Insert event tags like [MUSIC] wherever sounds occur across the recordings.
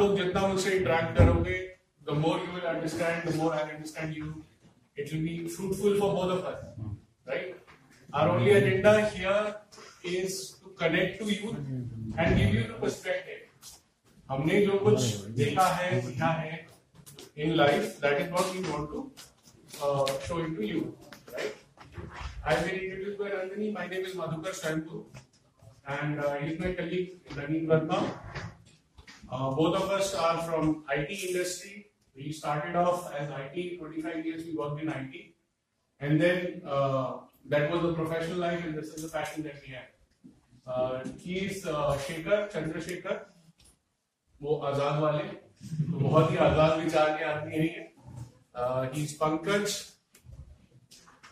लोग जितना मुझसे इंटरेक्ट करोगे the more you will understand the more I understand you it will be fruitful for both of us right our only agenda here is to connect to you and give you the perspective हमने जो कुछ देखा है सीखा है in life that is what we want to show it to you right I will introduce by Ranjani my name is Madhukar Sharma And uh, he's my colleague, Ranin Uh, both of us are from IT industry. We started off as IT. 25 years we worked in IT, and then uh, that was the professional life, and this is the passion that we have. Uh, he is uh, Shekhar Chandrasekhar. वो आजाद वाले तो बहुत ही आजाद विचार के आदमी है he is Pankaj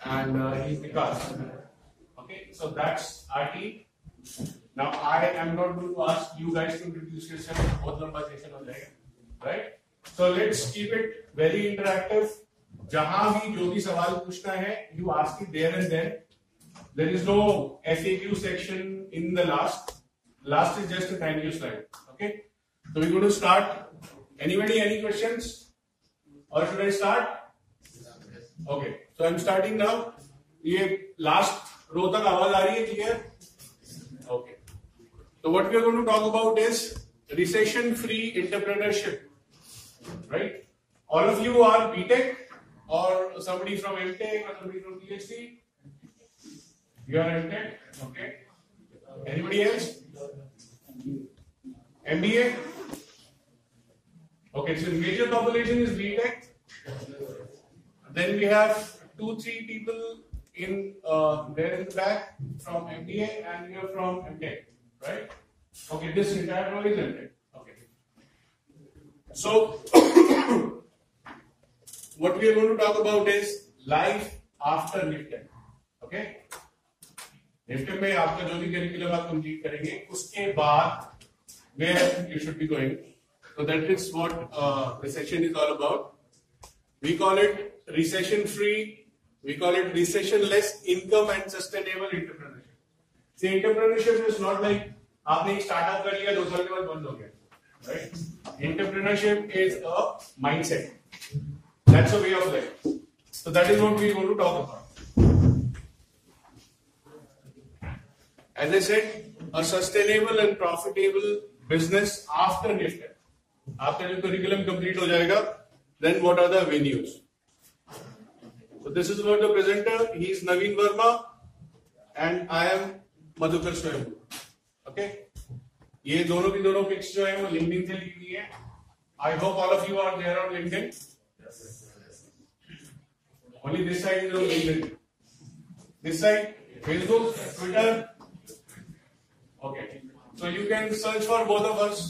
and uh, he's Vikas. Okay, so that's RT. Now I am not going to ask you guys to introduce yourself. बहुत लंबा session हो जाएगा, right? So let's keep it very interactive. जहाँ भी जो भी सवाल पूछना है, you ask it there and then. There is no FAQ section in the last. Last is just a thank you slide. Okay, so we're going to start. Anybody any questions? Or should I start? Okay, so I'm starting now. ये last row तक आवाज़ आ रही है clear So what we are going to talk about is recession-free entrepreneurship, right? All of you are BTEC or somebody from MTech or somebody from PhD. You are MTech, okay? Anybody else? MBA. Okay, so the major population is BTech. Then we have two, three people in uh, there in the back from MBA, and here are from MTech right? Okay, this entire row is MTech. Okay. So, [COUGHS] what we are going to talk about is life after NIFTEM. Okay? NIFTEM में आपका जो भी curriculum आप complete करेंगे उसके बाद where you should be going. So that is what uh, the session is all about. We call it recession free, we call it recession less income and sustainable entrepreneurship. से entrepreneurship is not like आपने एक startup कर लिया, दो साल के बाद बंद हो गया right entrepreneurship is a mindset that's a way of life so that is what we want to talk about as I said a sustainable and profitable business after NIFTEM आपका जो करिकुलम कंप्लीट हो जाएगा then what are the venues this is about the presenter he is Naveen Verma and I am Madhukar Swayambhu. Okay? ये दोनों की दोनों pics जो है वो लिंक्डइन से ली हुई है I hope all of you are there on LinkedIn only this side is on LinkedIn this side Facebook Twitter okay so you can search for both of us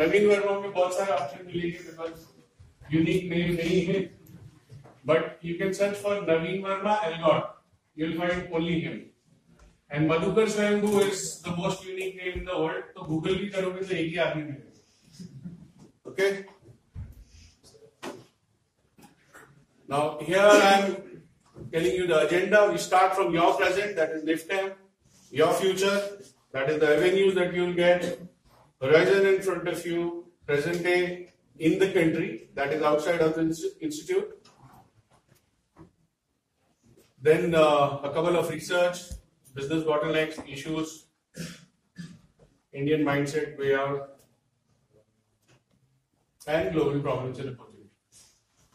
Naveen Verma में बहुत सारे option मिलेंगे because unique name नहीं है but you can search for Naveen Verma Elgot. You'll find only him. And Madhukar Swayambhu is the most unique name in the world. तो Google भी करोगे तो एक ही आदमी मिलेगा. Okay. Now here I am telling you the agenda. We start from your present, that is lifetime, your future, that is the avenues that you will get, horizon in front of you, present day in the country, that is outside of the institute, then uh, a couple of research, business bottlenecks, issues, Indian mindset, way out, and global problems and opportunities.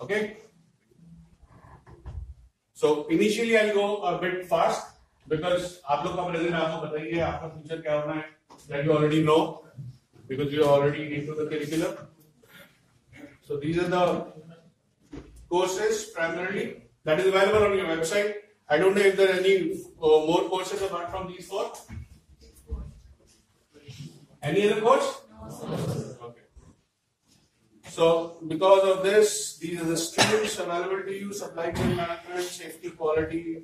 Okay? So initially I'll go a bit fast because आप लोग का present आपको बताइए आपका future क्या होना है that you already know because you are already into the curriculum. So these are the courses primarily that is available on your website. I don't know if there are any uh, more courses apart from these four. Any other course? Okay. So because of this, these are the streams available to you: supply chain management, safety, quality,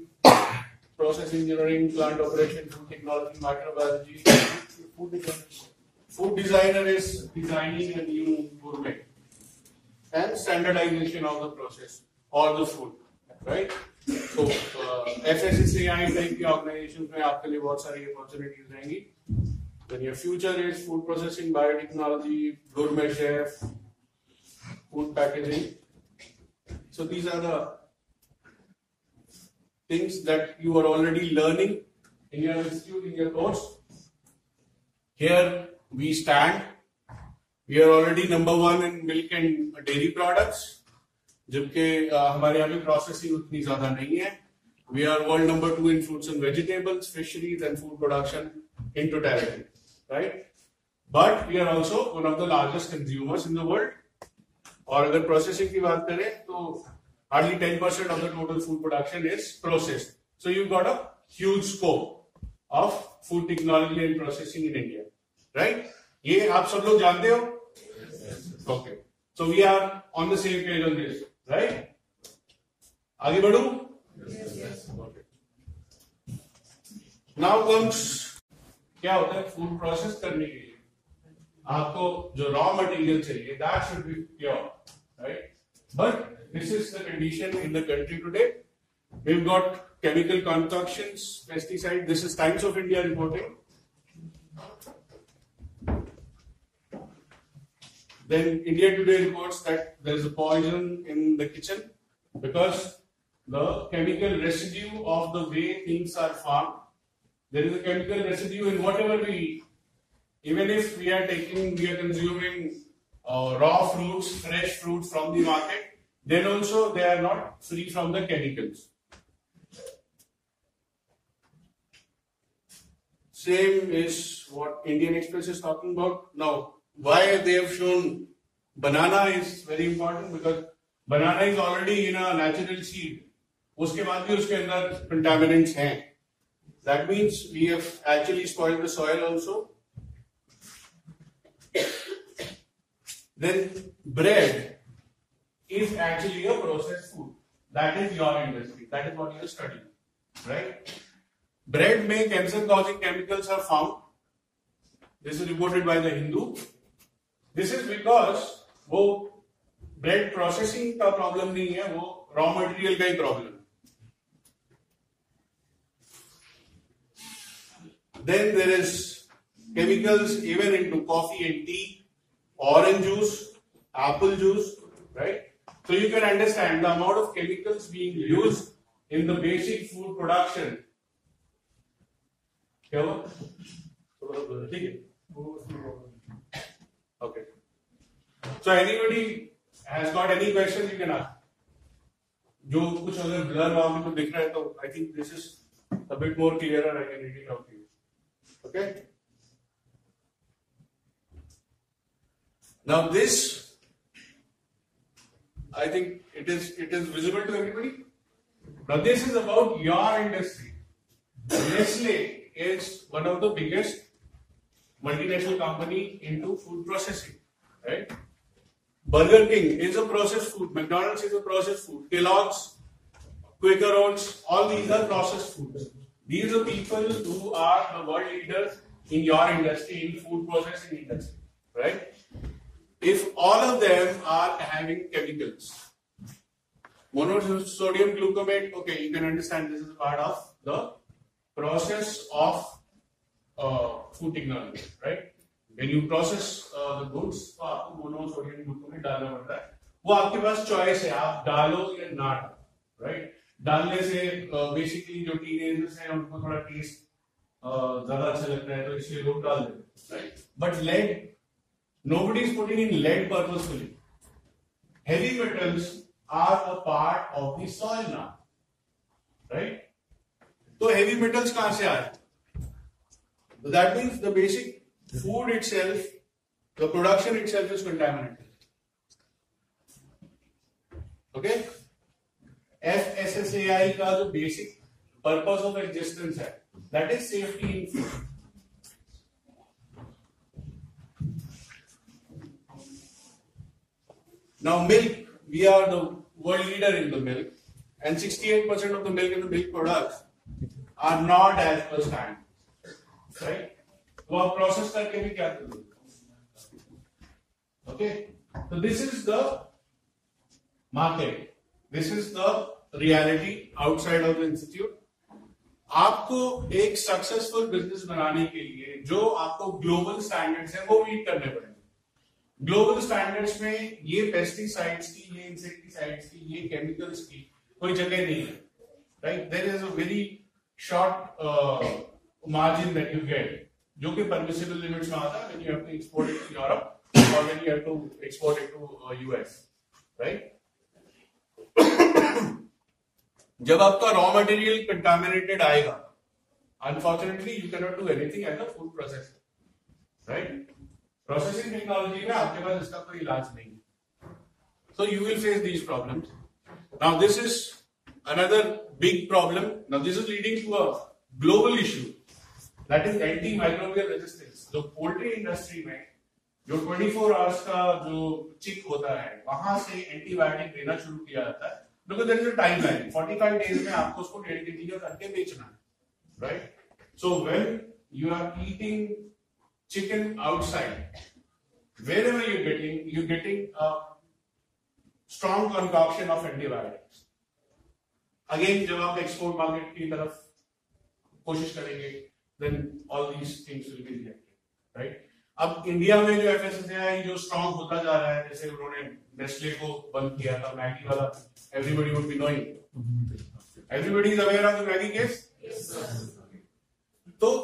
process engineering, plant operation, food technology, microbiology, food economics. food designer is designing a new gourmet and standardization of the process or the food, right? तो ऐसे ऐसे C I type की organisation में आपके लिए बहुत सारी opportunities रहेंगी। Then future is food processing biotechnology gourmet chef food packaging so these are things that you are already learning in your institute in your course here we stand we are already number one in milk and dairy products जबकि हमारे यहाँ भी processing उतनी ज़्यादा नहीं है। We are world number two in fruits and vegetables fisheries and food production in totality right but we are also one of the largest consumers in the world और अगर प्रोसेसिंग की बात करें तो hardly ten percent of the total food production is process so you got a huge scope of food technology and processing in India right ये आप सब लोग जानते हो? Okay so we are on the same page on this right आगे बढ़ू? Now comes क्या होता है फ़ूड प्रोसेस करने के लिए? आपको जो रॉ मटेरियल चाहिए that should be pure right but this is the condition in the country today we've got chemical contraction pesticide this is Times of India reporting Then India Today reports that there is a poison in the kitchen because the chemical residue of the way things are farmed. There is a chemical residue in whatever we eat. Even if we are taking, we are consuming uh, raw fruits, fresh fruits from the market, then also they are not free from the chemicals. Same is what Indian Express is talking about. Now, why they have shown banana is very important because banana is already in a natural seed. उसके बाद भी उसके अंदर contaminants हैं. That means we have actually spoiled the soil also. then bread is actually a processed food. That is your industry. That is what you are studying. Right? Bread may cancer causing chemicals are found. This is reported by the Hindu. This is because वो bread processing का problem नहीं है, वो raw material का ही problem then there is chemicals even into coffee and tea orange juice apple juice right so you can understand the amount of chemicals being use in the basic food production क्या हुआ? ठीक है। Okay. So anybody has got any questions you can ask. जो कुछ अगर blur वहां पे तो दिख रहा है तो I think this is a bit more clearer. I can read it out to you. Okay. Now this I think it is it is visible to everybody. Now this is about your industry. Nestle is one of the biggest multinational company into food processing, right? Burger King is a processed food. McDonald's is a processed food. Kellogg's, Quaker Oats, all these are processed foods. These are people who are the world leaders in your industry, in food processing industry, right? if all of them are having chemicals. Monosodium glutamate, okay, you can understand this is part of the process of uh, technology, right? When you process uh, the goods, तो आपको monosodium glutamate डालना पड़ता है वो आपके पास choice है आप डालो या ना डालो राइट डालने से बेसिकली जो टीनेजर्स हैं उनको थोड़ा टेस्ट ज़्यादा अच्छा लगता है तो इसलिए लोग डाल देते हैं right but lead Nobody is putting in lead purposefully. Heavy metals are a part of the soil now. Right? So heavy metals कहाँ से आए? So that means the basic food itself, the production itself is contaminated. Okay? FSSAI का जो basic purpose of existence है, that is safety in food. Now, milk, we are the world leader in the milk, and 68% of the milk and the milk products are not as per standard. Right? वो आप process करके भी क्या करोगे Okay, so this is the market. This is the reality outside of the institute. आपको एक successful business बनाने के लिए जो आपको ग्लोबल स्टैंडर्ड्स है वो मीट करने पड़ेंगे ग्लोबल स्टैंडर्ड्स में ये पेस्टिसाइड्स की ये इंसेक्टिसाइड्स की ये केमिकल्स की कोई जगह नहीं है right there is a very short margin that you get जो कि परमिसिबल लिमिट्स में आता है when you have to export it to Europe और when you have to export it to US right जब आपका रॉ मटेरियल कंटामिनेटेड आएगा unfortunately you cannot do anything as a food process right processing technology में आपके पास इसका कोई इलाज नहीं है। So you will face these problems now this is another big problem. Now this is leading to a global issue. That is antimicrobial resistance. जो poultry industry में जो 24 आवर्स का जो चिक होता है, वहाँ से एंटीबायोटिक देना शुरू किया जाता है। Because there is a time line 45 days में आपको उसको डेढ़ के जी करके बेचना है right so you are eating जब आप एक्सपोर्ट मार्केट की तरफ़ कोशिश करेंगे Then all these things will be rejected right अब इंडिया में जो एफएसएसएआई जो स्ट्रांग होता जा रहा है जैसे उन्होंने नेस्ले को बंद किया था मैगी वाला everybody would be knowing everybody is aware of the Maggi case तो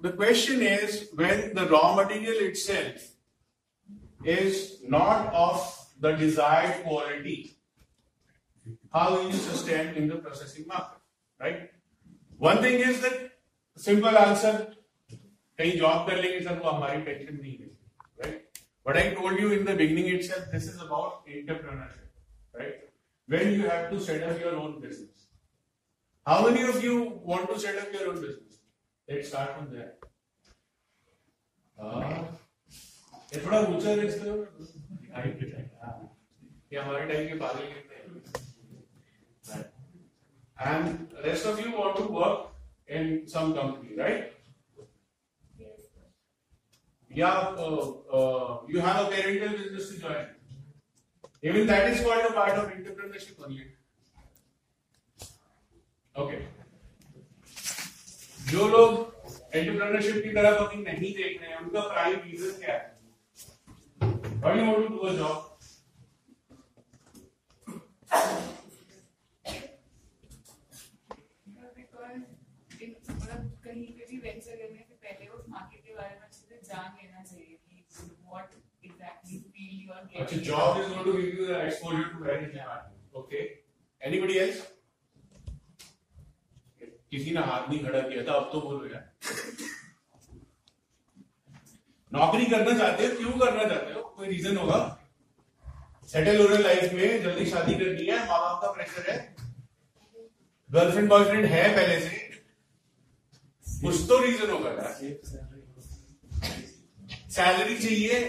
the question is when the raw material itself is not of the desired quality how will you sustain in the processing market, right? One thing is that simple answer कहीं job कर लेंगे sir वो हमारी tension नहीं है right I told you in the beginning it sir this is about entrepreneurship right when you have to set up your own business how many of you want to set up own business let start from that ये थोड़ा ऊँचा race करो दिखाई हमारे time के पागल कितने हैं? And rest of you want to work in some company, right? Yeah, uh, uh, you have a parental business to join. Even that is called a part of entrepreneurship only. Okay. जो लोग entrepreneurship की तरफ़ अभी नहीं देख रहे हैं उनका प्राइम रीजन क्या है Why do you want to do a job? मतलब कहीं पे भी वेंचर करने से पहले उस मार्केट के बारे में अच्छे से जान लेना चाहिए कि what exactly field you are अच्छा job is going to give you the exposure to various departments. Okay. Anybody else? किसी ने हाथ नहीं खड़ा किया था, अब तो बोलो यार नौकरी करना चाहते हो, क्यों करना चाहते हो कोई रीजन होगा सेटल हो रहे लाइफ में, जल्दी शादी करनी है माँ बाप का प्रेशर है गर्लफ्रेंड बॉयफ्रेंड है पहले से कुछ तो रीजन होगा यार सैलरी चाहिए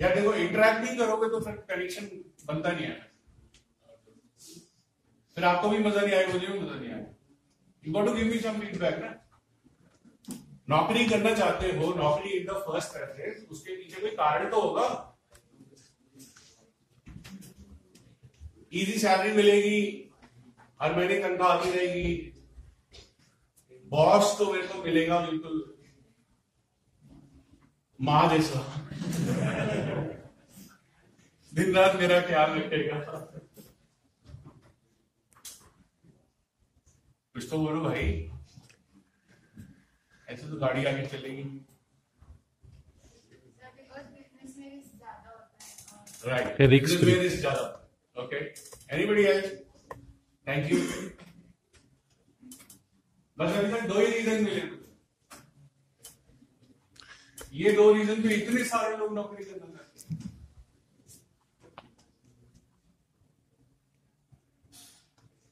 या देखो इंटरेक्ट नहीं करोगे तो फिर कनेक्शन बनता नहीं है। फिर आपको भी मज़ा नहीं आएगा, मुझे भी मज़ा नहीं आएगा। You got to give me some feedback ना? नौकरी करना चाहते हो, नौकरी इन द फ़र्स्ट प्रेफरेंस उसके पीछे कोई कारण तो होगा। इजी सैलरी मिलेगी, हर महीने तनख्वाह आती रहेगी। बॉस तो मेरे को मिलेगा बिल्कुल। माँ जैसा। दिन रात मेरा ख्याल रखेगा। कुछ तो बोलो भाई। ऐसे तो गाड़ी आगे चलेगी। में रिस्क ज़्यादा right okay anybody else thank you बस अभी तक दो ही रीजन मिले। ये दो रीजन पे इतने सारे लोग नौकरी करना चाहते हैं।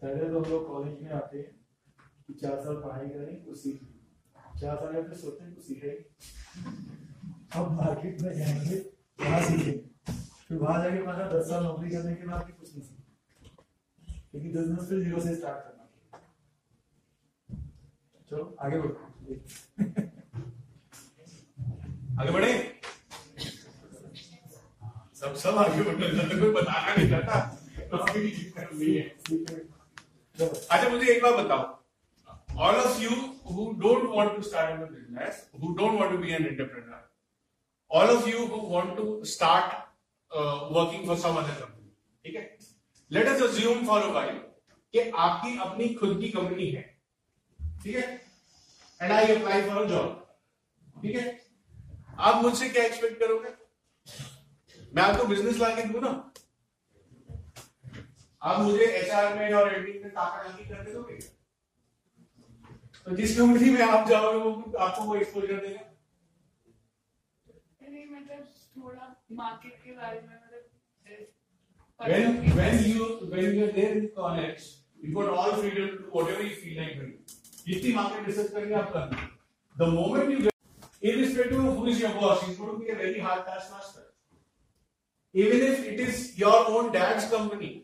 पहले तो हम लोग कॉलेज में आते हैं कि चार साल पढ़ाई करें कुछ सीख चार साल में सोचते हैं कुछ सीखेंगे। अब मार्केट में जाएँगे, वहाँ सीखेंगे। फिर वहाँ जाके माना दस साल नौकरी करने के बाद भी कुछ नहीं सीखे क्योंकि बिज़नेस फिर ज़ीरो से स्टार्ट करना चलो, आगे बढ़ो आगे बढ़े। सब सब आगे चाहते बताना नहीं चाहता। तो कोई दिक्कत नहीं है। अच्छा मुझे एक बात बताओ। All of you who don't want to start a business who don't want to be an entrepreneur all of you who want to start working for some other company ठीक है? Let us assume for a while कि आपकी अपनी खुद की company है। ठीक है? And I apply for a job ठीक है? आप मुझसे क्या एक्सपेक्ट करोगे? मैं आपको बिज़नेस ला के दूँ ना? आप मुझे एचआर में और एडमिन में ताकत लाके करने दोगे? तो जिस कंपनी में आप जाओगे वो आपको वो एक्सपोजर देगा। नहीं मतलब थोड़ा मार्केट के बारे में मतलब when when you when you're there in college you got all freedom to whatever you feel like doing. जितनी मार्केट रिसर्च करेंगे आप करना the moment you get irrespective of who is your boss he's going to be a very hard task master even if it is your own dad's company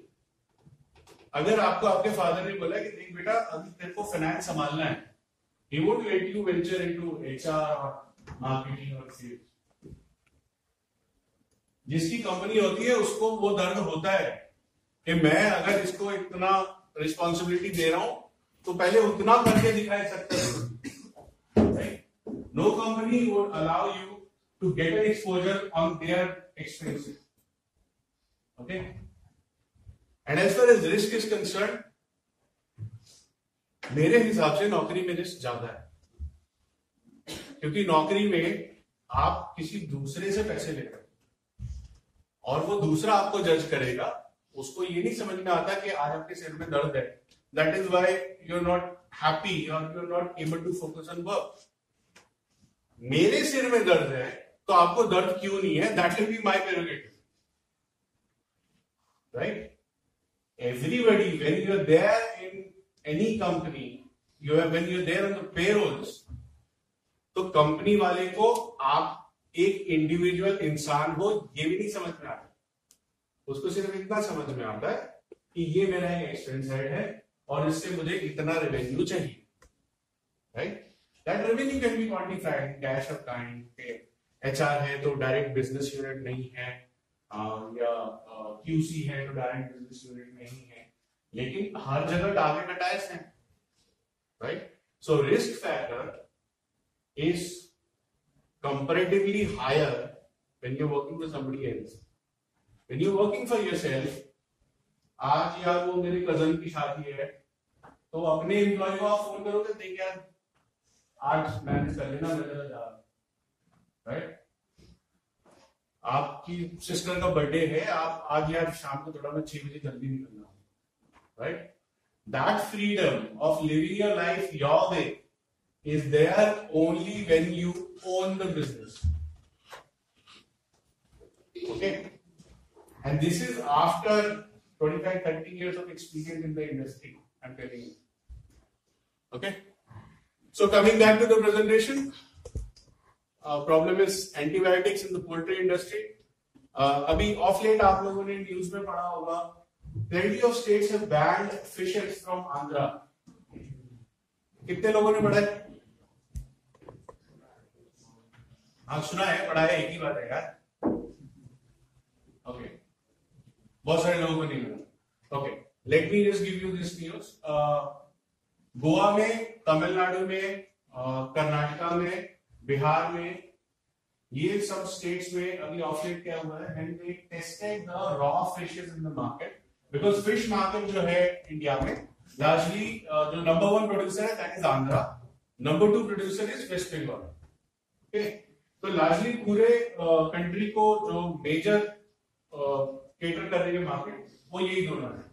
अगर आपको आपके father ने बोला कि देख बेटा अभी तेरे को फाइनेंस संभालना है he won't let you venture into HR or marketing or sales जिसकी कंपनी होती है उसको वो दर्द होता है कि मैं अगर इसको इतना रिस्पॉन्सिबिलिटी दे रहा हूँ तो पहले उतना करके दिखाई सकते no company would allow you to get an exposure on their expenses okay and as far as risk is concern मेरे हिसाब से नौकरी में रिस्क ज़्यादा है। क्योंकि नौकरी में आप किसी दूसरे से पैसे ले रहे और वो दूसरा आपको जज करेगा, उसको ये नहीं समझ में आता कि आज आपके सिर में दर्द है। That is why you are not happy you are not able to focus on work मेरे सिर में दर्द है तो आपको दर्द क्यों नहीं है? That will be my prerogative right everybody, when you're there in any company, you are when you're there on the payrolls तो कंपनी वाले को आप एक इंडिविजुअल इंसान हो, ये भी नहीं समझ में आता। उसको सिर्फ़ इतना समझ में आता है कि ये मेरा एक एक्सपेंस हेड है और इससे मुझे इतना रेवेन्यू चाहिए। Right that revenue can be quantified cash of kind HR है तो डायरेक्ट बिज़नेस यूनिट नहीं है. या क्यूसी है तो डायरेक्ट बिज़नेस यूनिट नहीं है. लेकिन हर जगह टारगेट अटैच है. Right so risk factor is comparatively higher when you're working for somebody else. When you're working for yourself, आज यार वो मेरे कज़न की शादी है तो अपने एम्प्लॉय को आप फ़ोन करोगे देख यार आज मैंने सलीना मिलने जा राइट आपकी सिस्टर का बर्थडे है, आप आज यार शाम को थोड़ा मैं छह बजे जल्दी निकलना right that freedom of living your life your way is there only when you own the business okay and this is after 25 30 years of experience in the industry I am telling okay okay? So, coming back to the presentation, uh, problem is antibiotics in the poultry industry. Uh, अभी of late आप लोगों ने news में पढ़ा होगा plenty of states have banned fish eggs from Andhra. कितने लोगों ने पढ़ा है हाँ सुना है पढ़ा है एक ही बात है यार ओके बहुत सारे लोगों को नहीं मिला okay let me just give you this news Goa में, तमिलनाडु में कर्नाटका में, बिहार में, ये सब स्टेट्स में अभी ऑफलेट क्या हुआ है? And they tested the raw fishes in the market because fish market जो है इंडिया में लार्जली जो नंबर वन प्रोड्यूसर है that is Andhra number two producer is West Bengal okay तो लार्जली पूरे कंट्री को जो मेजर केटर कर रही है मार्केट वो यही दोनों है।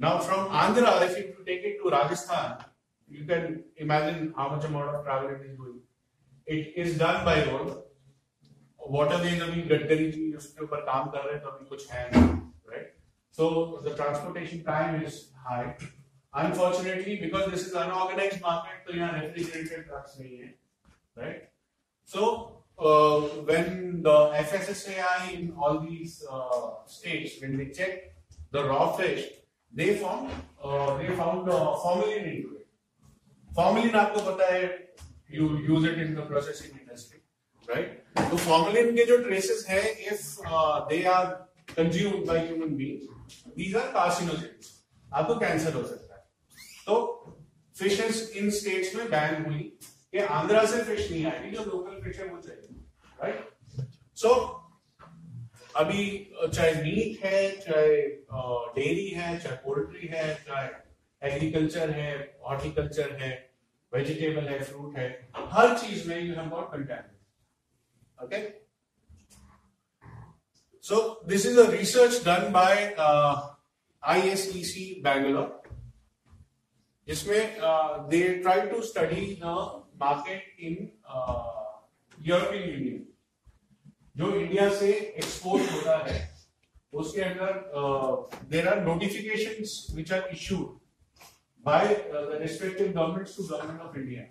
now from Andhra if you take it to Rajasthan you can imagine how much amount of travel it is doing it is done by road waterways अभी गडकरी जी उसके ऊपर काम कर रहे हैं तो अभी कुछ है right so the transportation time is high unfortunately because this is unorganised market तो यहाँ रेफ्रिजरेटेड ट्रक्स नहीं है right So uh, when the FSSAI in all these uh, states, when they checked the raw fish, they found uh, they found uh, formalin into it. Formalin आपको पता है you use it in the processing industry, right? तो formalin के जो traces है if they are consumed by human being these are carcinogens आपको cancer हो सकता है तो फिशेस इन स्टेट्स में बैन हुई कि आंध्रा से फ़िश नहीं आएगी जो लोकल फ़िश है वो चाहिए राइट सो अभी चाहे मीट है, चाहे डेयरी है, चाहे पोल्ट्री है, चाहे एग्रीकल्चर है, हॉर्टिकल्चर है, वेजिटेबल है, फ्रूट है, हर चीज़ में you have got contaminate okay so this is a research done by ISEC Bangalore जिसमें they try to study the market in European Union जो इंडिया से एक्सपोर्ट होता है उसके अंदर there are notification which are issued by the respective governments to government of India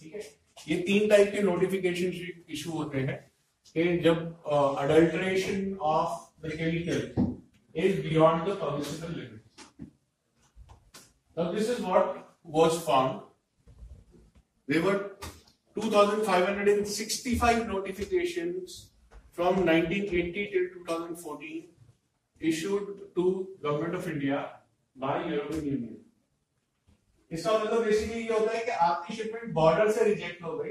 ठीक है? ये तीन टाइप के नोटिफिकेशन इशू होते हैं कि जब adulteration of the chemical is beyond the permissible limit Now this is what was found. There were 2,565 notifications from 1980 till 2014 issued to Government of India by European Union. इसका मतलब basically ये होता है कि आपकी शिपमेंट बॉर्डर से reject हो गई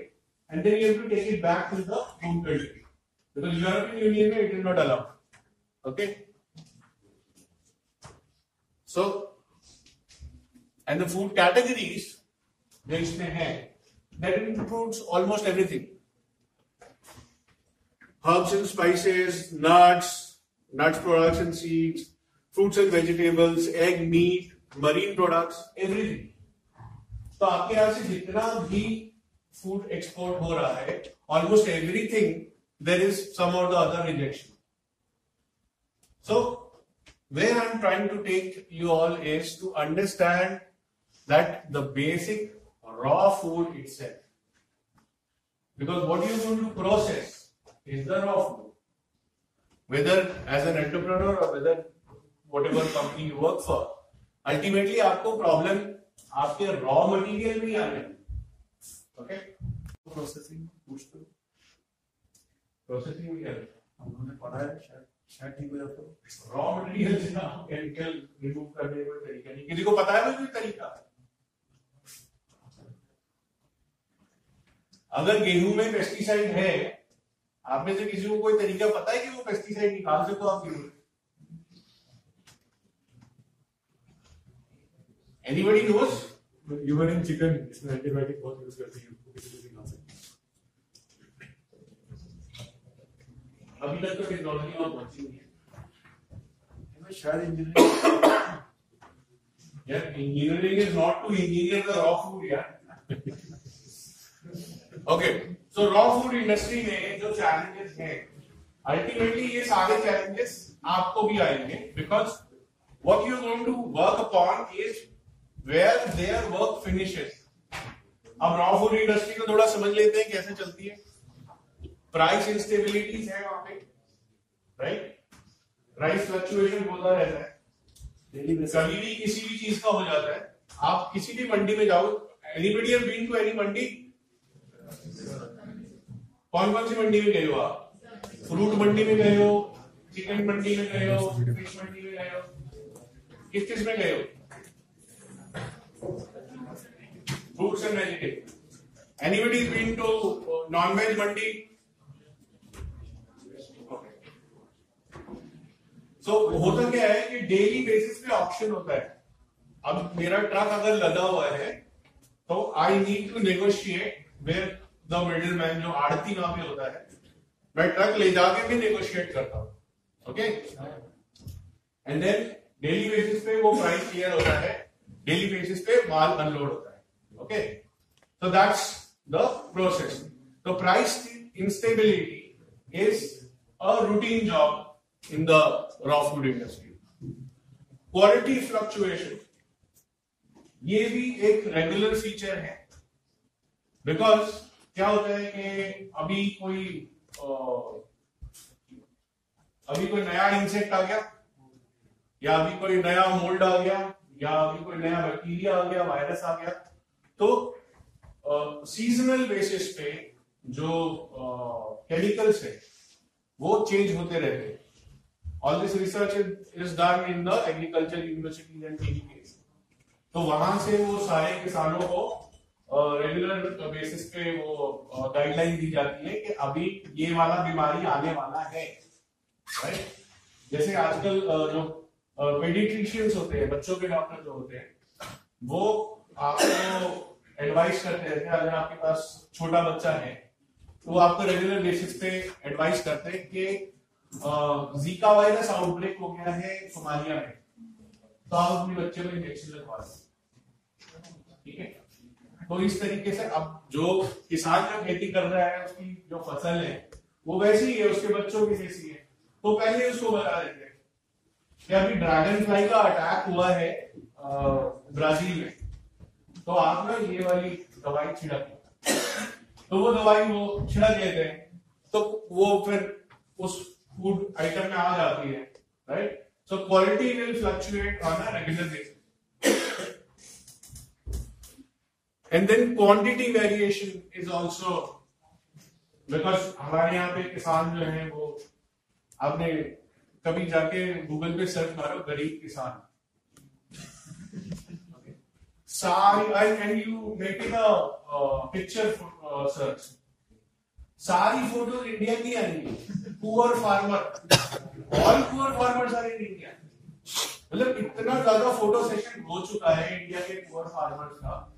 and then you have to take it back to the home country because European Union में it is not allowed okay so and the food categories जो इसमें है that includes almost everything herbs and spices, nuts, nuts products and seeds, fruits and vegetables, egg, meat, marine products, everything. तो आपके यहां से जितना भी फूड एक्सपोर्ट हो रहा है almost everything there is some और the other rejection so where I'm trying to take you all is to understand that the basic raw food itself. Because what you're going to process is the raw food. Whether as an entrepreneur or whether whatever company you work for, ultimately आपको problem आपके raw material में ही आ रहे okay processing पूछ तो processing भी कर हमने पढ़ा है शायद शायद ठीक हो जाता हो। रॉ मटेरियल से ना केमिकल रिमूव करने का तरीका नहीं। किसी को पता है कोई तरीका? अगर गेहूँ में पेस्टिसाइड है आप में से किसी को कोई तरीका पता है कि वो पेस्टिसाइड निकाल सको आप गेहूँ में anybody knows human in chicken इसमें एंटीबायोटिक बहुत यूज़ करते हैं उसको किसी को भी खा सकते अभी तक तो टेक्नोलॉजी वहाँ पहुँची नहीं है। शायद इंजीनियरिंग यार engineering is not to engineer the raw food यार। Okay so raw food industry में जो चैलेंजेस हैं अल्टीमेटली ये सारे चैलेंजेस आपको भी आएँगे because what you going to work upon is where there work finishes अब रॉ फ़ूड इंडस्ट्री को थोड़ा समझ लेते हैं कैसे चलती है। प्राइस इंस्टेबिलिटीज है वहाँ पे राइट प्राइस फ्लक्चुएशन होता रहता है। कभी भी किसी भी चीज़ का हो जाता है। आप किसी भी मंडी में जाओ anybody have been to any mandi? कौन कौन सी मंडी में गए हो आप? फ्रूट मंडी में गए हो? चिकन मंडी में गए हो? फ़िश मंडी में गए हो? किस किसमें गए हो? Fruits and vegetable. Anybody been to non veg mandi? So होता क्या है कि डेली बेसिस पे ऑप्शन होता है। अब मेरा ट्रक अगर लदा हुआ है तो I need to negotiate where the middle man जो आड़ती वहाँ पे होता है, मैं ट्रक ले जाके भी नेगोशिएट करता हूँ okay and then daily basis पे वो प्राइस क्लियर होता है डेली बेसिस पे माल अनलोड होता है okay so that's the process तो price instability is a routine job in the raw food industry. Quality fluctuation. ये भी एक रेगुलर फीचर है बिकॉज़ क्या होता है कि अभी कोई अ, अभी कोई नया इंसेक्ट आ गया? या अभी कोई नया मोल्ड आ गया? या अभी कोई नया बैक्टीरिया आ गया वायरस आ गया? तो सीजनल बेसिस पे जो केमिकल्स है वो चेंज होते रहते हैं। All this research is done in the agriculture universities and तो वहाँ से वो सारे किसानों को रेगुलर बेसिस पे वो गाइडलाइन दी जाती है कि अभी ये वाला बीमारी आने वाला है राइट जैसे आजकल जो पेडिट्रिशियंस होते हैं, बच्चों के डॉक्टर जो होते हैं, वो आपको एडवाइस करते रहते हैं, अगर आपके पास छोटा बच्चा है तो आपको रेगुलर बेसिस पे एडवाइस करते हैं कि जीका वायरस आउटब्रेक हो गया है सोमालिया में तो आप अपने बच्चे को इंजेक्शन लगवा दें। ठीक है? तो इस तरीके से अब जो किसान जो खेती कर रहा है, उसकी जो फ़सल है, वो वैसी ही है, उसके बच्चों की जैसी है। तो पहले उसको बता देते हैं कि अभी ड्रैगन फ्लाई का अटैक हुआ है ब्राज़ील में। तो आप ना ये वाली दवाई छिड़क तो वो दवाई वो छिड़क देते हैं। तो वो फिर उस फ़ूड आइटम में आ जाती है right so quality will fluctuate on a regular basis and then quantity variation is also because हमारे यहाँ पे किसान जो है वो आपने कभी जाके गूगल पे सर्च मारो, गरीब किसान। सारी यू मेक पिक्चर सर्च सारी फ़ोटो इंडिया की आएँगी। Poor farmer all poor farmers are in India मतलब इतना ज़्यादा फ़ोटो सेशन हो चुका है इंडिया के पुअर फार्मर्स का।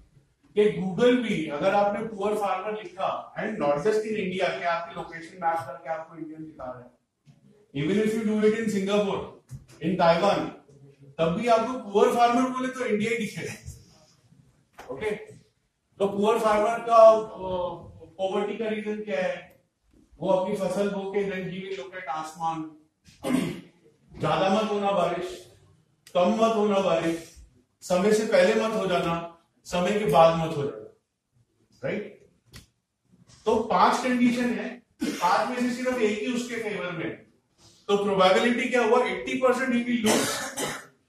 कि गूगल भी, अगर आपने पुअर फार्मर लिखा and not just in India कि आपकी लोकेशन मैप करके आपको इंडियन दिखा रहा है। Even if you do it in Singapore in Taiwan तब भी आपको पुअर फार्मर बोले तो इंडिया ही दिखेगा ओके तो पुअर फार्मर का पॉवर्टी का रीजन क्या है? वो अपनी फ़सल बो के then he will look at आसमान ज़्यादा मत होना बारिश, कम मत होना बारिश, समय से पहले मत हो जाना। समय के बाद मत हो जाना राइट तो पाँच कंडीशन है, पाँच में से सिर्फ़ एक ही उसके फेवर में तो प्रोबेबिलिटी क्या हुआ? 80 percent he lose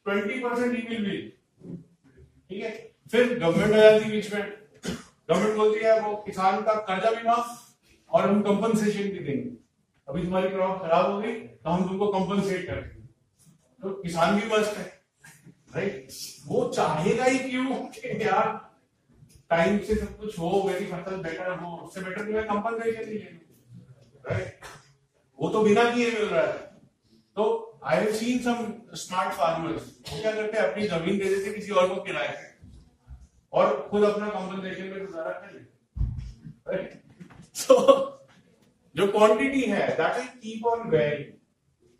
20 percent he will ठीक है? फिर गवर्नमेंट आ जाती बीच में। गवर्नमेंट बोलती है, वो किसान का कर्जा भी माफ़ और हम कंपनसेशन भी देंगे। अभी तुम्हारी क्रॉप खराब हो गई तो हम तुमको कंपनसेट कर देंगे। तो किसान भी मस्त है। राइट वो चाहेगा ही क्यों यार टाइम से सब कुछ हो मेरी फ़सल बेटर हो, उससे बेटर मैं कंपनसेशन ही राइट वो तो बिना किए मिल रहा है। तो I have seen some smart farmers वो क्या करते हैं, अपनी ज़मीन दे देते किसी और को किराए और खुद अपना कॉम्पनसेशन में गुजारा कर लेते सो जो क्वांटिटी है that will keep on varying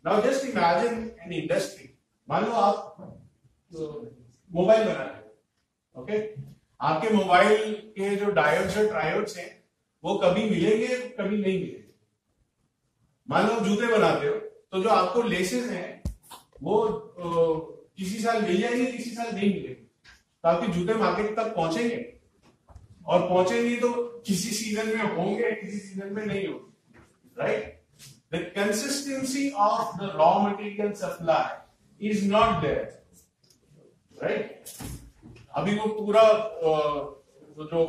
now just imagine an industry मान लो आप मोबाइल बना रहे ओके आपके मोबाइल के जो डायोड्स और ट्रायोड्स हैं, वो कभी मिलेंगे, कभी नहीं मिलेंगे। मान लो जूते बनाते हो तो जो आपको लेसेस हैं, वो किसी साल मिल जाएँगे, किसी साल नहीं मिलेंगे। तो आपके जूते मार्केट तक पहुँचेंगे। और पहुँचेंगे तो किसी सीज़न में होंगे, किसी सीज़न में नहीं होंगे right the consistency of the raw material supply is not there right अभी वो पूरा जो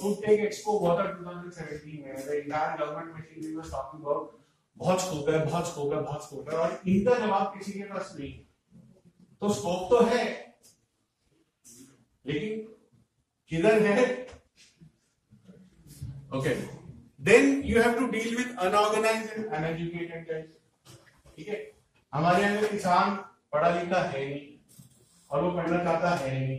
फ़ूड टेक एक्सपो हुआ था 2017 में the entire government machinery was talking about बहुत स्कोप है, बहुत स्कोप है, बहुत स्कोप है, और इनका जवाब किसी के पास नहीं। तो स्कोप तो है, लेकिन किधर है? Okay then you have to deal with unorganise and uneducated ठीक है? हमारे यहाँ किसान पढ़ा लिखा है नहीं। और वो पढ़ना चाहता है नहीं।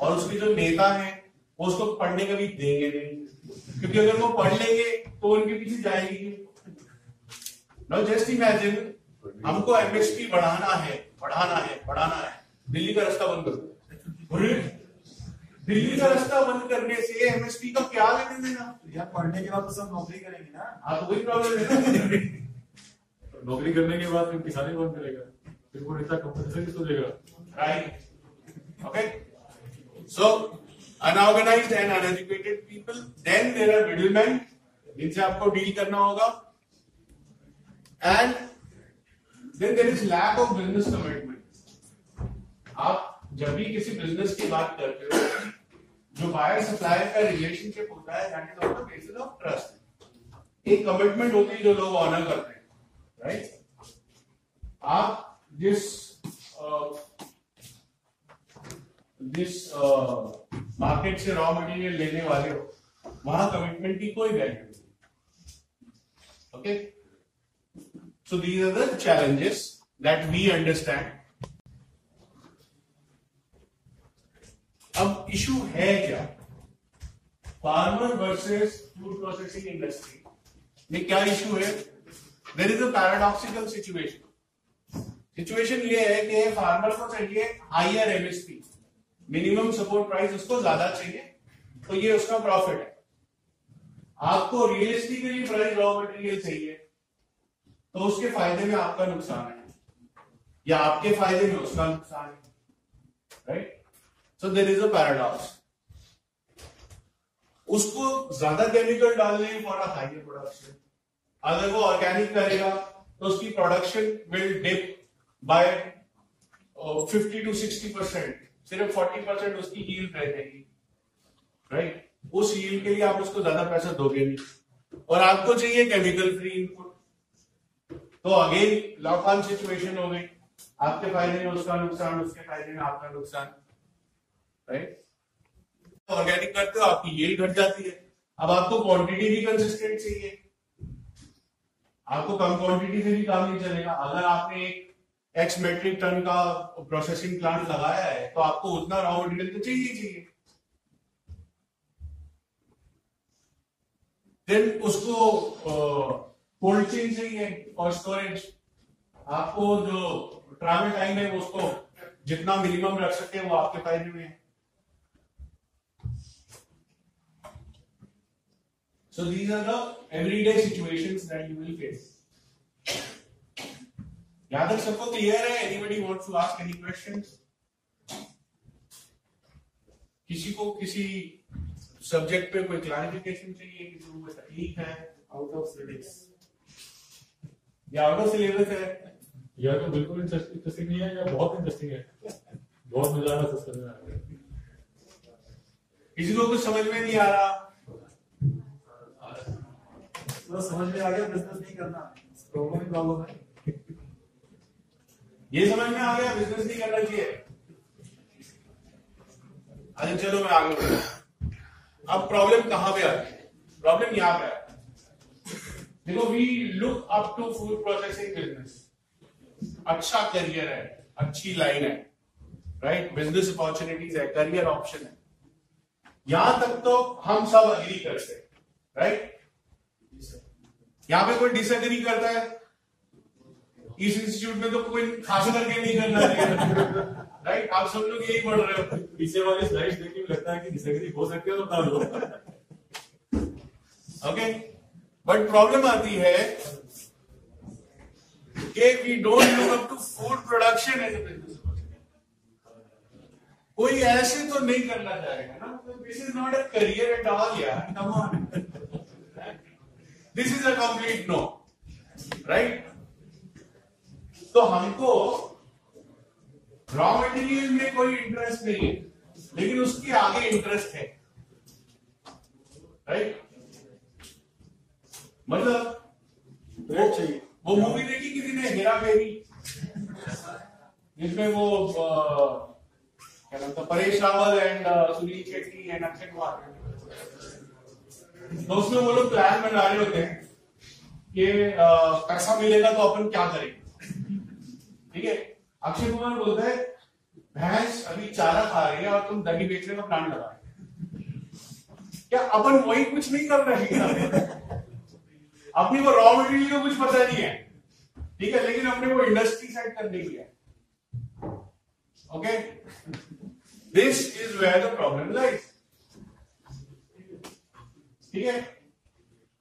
और उसके जो नेता हैं वो उसको पढ़ने का भी देंगे नहीं। क्योंकि अगर वो पढ़ लेंगे तो उनके पीछे जाएगी नाउ जस्ट इमेजिन हमको एमएसपी बढ़ाना है बढ़ाना है बढ़ाना है। दिल्ली का रास्ता बंद कर दिल्ली का रास्ता बंद करने से एमएसपी का क्या लेने देना? यार पढ़ने के बाद तो सब नौकरी करेंगे ना। हाँ तो वही प्रॉब्लम है [LAUGHS] नौकरी करने के बाद फिर किसानी कौन करेगा? फिर वो इतना कंपटीशन किसको देगा? Right okay so unorganized and uneducated people then there are middlemen जिनसे आपको डील करना होगा and then there is lack of business commitment आप जब भी किसी बिज़नेस की बात करते हो जो बायर सप्लायर का रिलेशनशिप होता है that is on the basis of trust एक कमिटमेंट होती है जो लोग ऑनर करते हैं राइट आप जिस जिस मार्केट से रॉ मटेरियल लेने वाले हो, वहाँ कमिटमेंट की कोई वैल्यू नहीं। Okay so these are the challenges that we understand अब इशू है क्या? Farmer versus food processing industry में क्या इशू है? There is a paradoxical situation situation ये है कि फार्मर को चाहिए higher MSP minimum support price उसको ज़्यादा चाहिए तो ये उसका प्रॉफिट है। आपको रियलिस्टिकली प्राइस रॉ मटेरियल चाहिए तो उसके फ़ायदे में आपका नुकसान है। या आपके फ़ायदे में उसका नुकसान है right so there is a paradox उसको ज़्यादा केमिकल डालने फॉर अ हाइयर प्रोडक्शन अगर वो ऑर्गेनिक करेगा तो उसकी production will dip by fifty to sixty percent सिर्फ़ फोर्टी परसेंट उसकी हील रह राइट उस हील के लिए आप उसको ज़्यादा पैसा दोगे नहीं। और आपको चाहिए केमिकल फ्री इनपुट तो अगेन लॉक ऑन सिचुएशन हो गई। आपके फ़ायदे में उसका नुकसान, उसके फ़ायदे में आपका नुकसान। राइट ऑर्गेनिक करते हो आपकी यील्ड घट जाती है। अब आपको क्वांटिटी भी कंसिस्टेंट चाहिए। आपको कम क्वांटिटी से भी काम नहीं चलेगा। अगर आपने एक एक्स मेट्रिक टन का प्रोसेसिंग प्लांट लगाया है तो आपको उतना रॉ मटेरियल तो चाहिए ही चाहिए। देन उसको कोल्ड चेन चाहिए और स्टोरेज आपको जो ट्रैवल टाइम है उसको जितना मिनिमम रख सके, वो आपके फ़ायदे में है। So these are the everyday situations that you will face. यहाँ तक सबको क्लियर है? Anybody wants to ask any questions किसी को किसी सब्जेक्ट पे कोई क्लैरिफिकेशन चाहिए? किसी को कोई तकलीफ़ है? आउट ऑफ़ सिलेबस या आउट ऑफ़ सिलेबस है? या तो बिल्कुल इंटरेस्टिंग नहीं है या बहुत इंटरेस्टिंग है? बहुत मज़ा आ रहा है में। किसी को कुछ समझ में नहीं आ रहा? तो समझ में आ गया बिज़नेस नहीं करना। प्रॉब्लम ही प्रॉब्लम है। ये समझ में आ गया? बिज़नेस नहीं करना चाहिए। अरे चलो मैं आगे बढ़ता अब प्रॉब्लम कहाँ पे आती है? प्रॉब्लम यहाँ पे आती देखो we look up to food processing business अच्छा करियर है, अच्छी लाइन है राइट बिज़नेस अपॉर्चुनिटीज़ है करियर ऑप्शन है। यहाँ तक तो हम सब अग्री करते हैं राइट यहाँ पे कोई डिसएग्री करता है? इस इंस्टीट्यूट में तो कोई खास करके नहीं करना चाहिए। राइट आप सब लोग यही पढ़ रहे हो। पीछे वाली स्लाइड्स देख के लगता है कि डिसएग्री हो सकते हो तो बता दो ओके बट प्रॉब्लम आती है कि we don't look up to food production as a business कोई ऐसे तो नहीं करना चाहेगा ना। This is not a career at all यार। Come on this is a complete no right तो हमको रॉ मटेरियल में कोई इंटरेस्ट नहीं है लेकिन उसके आगे इंटरेस्ट है। राइट मतलब ब्रेड चाहिए। वो मूवी देखी किसी ने? हेरा फेरी। जिसमें वो क्या नाम था? Paresh Rawal and Sunil Shetty and Akshay Kumar. तो उसमें वो लोग प्लान बना रहे होते हैं कि पैसा मिलेगा तो अपन क्या करेंगे? ठीक है? अक्षय कुमार बोलता है, भैंस अभी चारा खा रही है और तुम दही बेचने का प्लान लगा रहे क्या अपन वही कुछ नहीं कर रहे अपनी वो रॉ मटेरियल का कुछ पता नहीं है। ठीक है, लेकिन अपने वो इंडस्ट्री सेट करने की है। Okay this is where the problem lies ठीक है?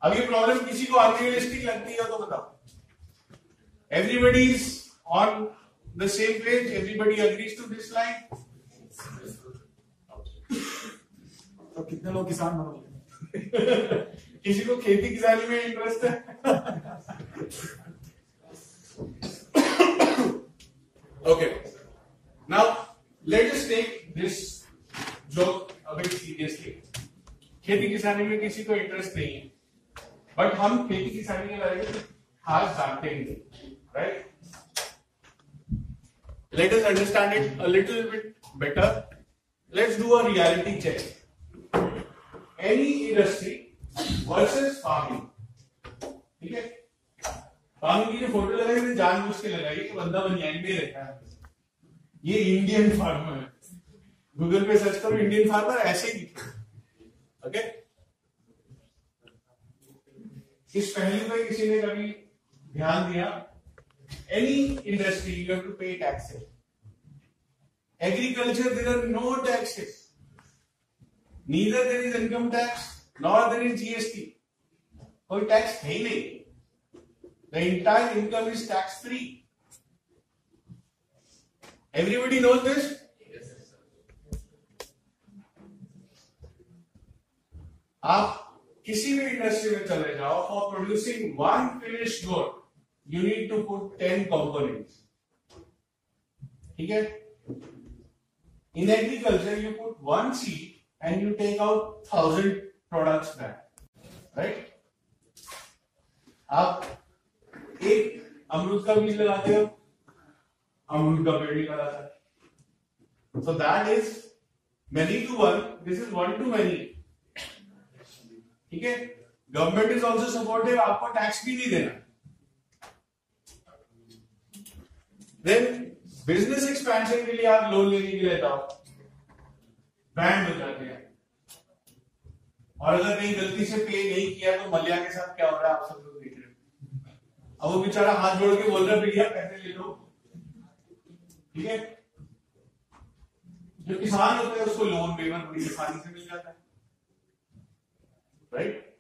अब ये प्रॉब्लम किसी को अनरियलिस्टिक लगती है तो बताओ। Everybody is on the same page everybody agrees to this line तो कितने लोग किसान बनोगे [LAUGHS] किसी को खेती किसानी में इंटरेस्ट है? [COUGHS] Okay. Now let us take this joke a bit seriously. खेती किसानी में किसी को इंटरेस्ट नहीं है। बट हम खेती किसानी के बारे में खास जानते ही नहीं right let us understand it a little bit better. Let's do a reality check. Any industry versus farming. ठीक है फ़ार्मिंग की जो फ़ोटो लगाई मैंने जानबूझ के लगाई कि बंदा बनियान में रहता है ये इंडियन फार्मर है गूगल पे सर्च करो इंडियन फार्मर ऐसे ही ओके इस पहलू पे किसी ने कभी ध्यान दिया any industry you have to pay taxes. Agriculture there are no taxes. Neither there is income tax nor there is GST. कोई टैक्स है ही नहीं The entire income is tax free. Everybody knows this? आप किसी भी industry में चले जाओ for producing one finish good you need to put ten component ठीक है? In agriculture you put one seed and you take out thousand product back right आप एक अमरूद का बीज लगाते हो, अमरूद का पेड़ निकल आता so that is many to one this is one to many ठीक है? गवर्नमेंट इज़ ऑल्सो सपोर्टिव आपको टैक्स भी नहीं देना। देन बिज़नेस एक्सपेंशन के लिए आप लोन लेने के लिए जाओ। बैंक हो जाते हैं। और अगर कहीं गलती से पे नहीं किया तो मलिया के साथ क्या हो रहा है? आप सब लोग देख रहे हो। अब वो बेचारा हाथ जोड़ के बोल रहा है, भैया, पैसे ले लो। ठीक है? जो किसान होते हैं, उसको लोन वेवर बड़ी आसानी से मिल जाता है। राइट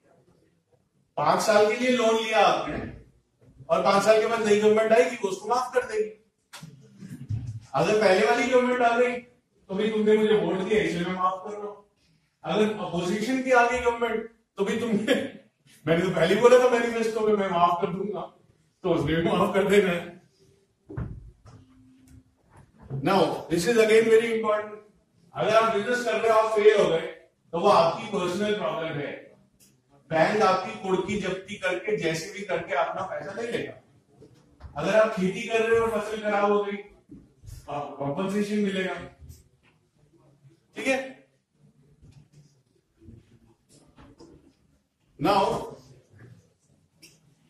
पाँच साल के लिए लोन लिया आपने, और पाँच साल के बाद नई गवर्नमेंट आएगी, वो उसको माफ़ कर देगी। अगर पहले वाली गवर्नमेंट आ गई तो भी तुमने मुझे वोट दिया, इसलिए मैं माफ़ कर रहा हूँ। अगर अपोजिशन की आ गई गवर्नमेंट तो भी तुमने मैंने तो पहले बोला था मैनिफेस्टो में, मैं माफ़ कर दूँगा। तो उसने भी माफ़ कर देना है। Now this is again very important अगर आप बिज़नेस कर रहे हो, आप फेल हो गए तो वो आपकी पर्सनल प्रॉब्लम है। बैंक आपकी कुड़की जब्ती करके, जैसे भी करके अपना पैसा नहीं लेगा। अगर आप खेती कर रहे हो, फ़सल खराब हो गई आपको कॉम्पनसेशन मिलेगा। ठीक है? Now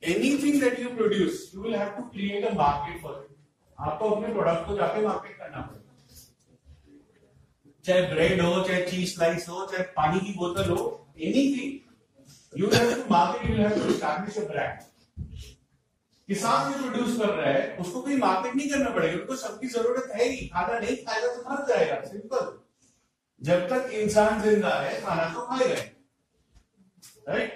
anything that you produce you will have to create a market for it आपको अपने प्रोडक्ट को जाके मार्केट करना पड़ेगा। चाहे ब्रेड हो, चाहे चीज़ स्लाइस हो, चाहे पानी की बोतल हो anything you have to market you have to establish a brand किसान जो प्रोड्यूस कर रहा है, उसको कोई मार्केट नहीं करना पड़ेगा उनको सबकी ज़रूरत है ही। खाना नहीं खाएगा तो मर जाएगा सिंपल जब तक इंसान ज़िंदा है, खाना तो खाएगा राइट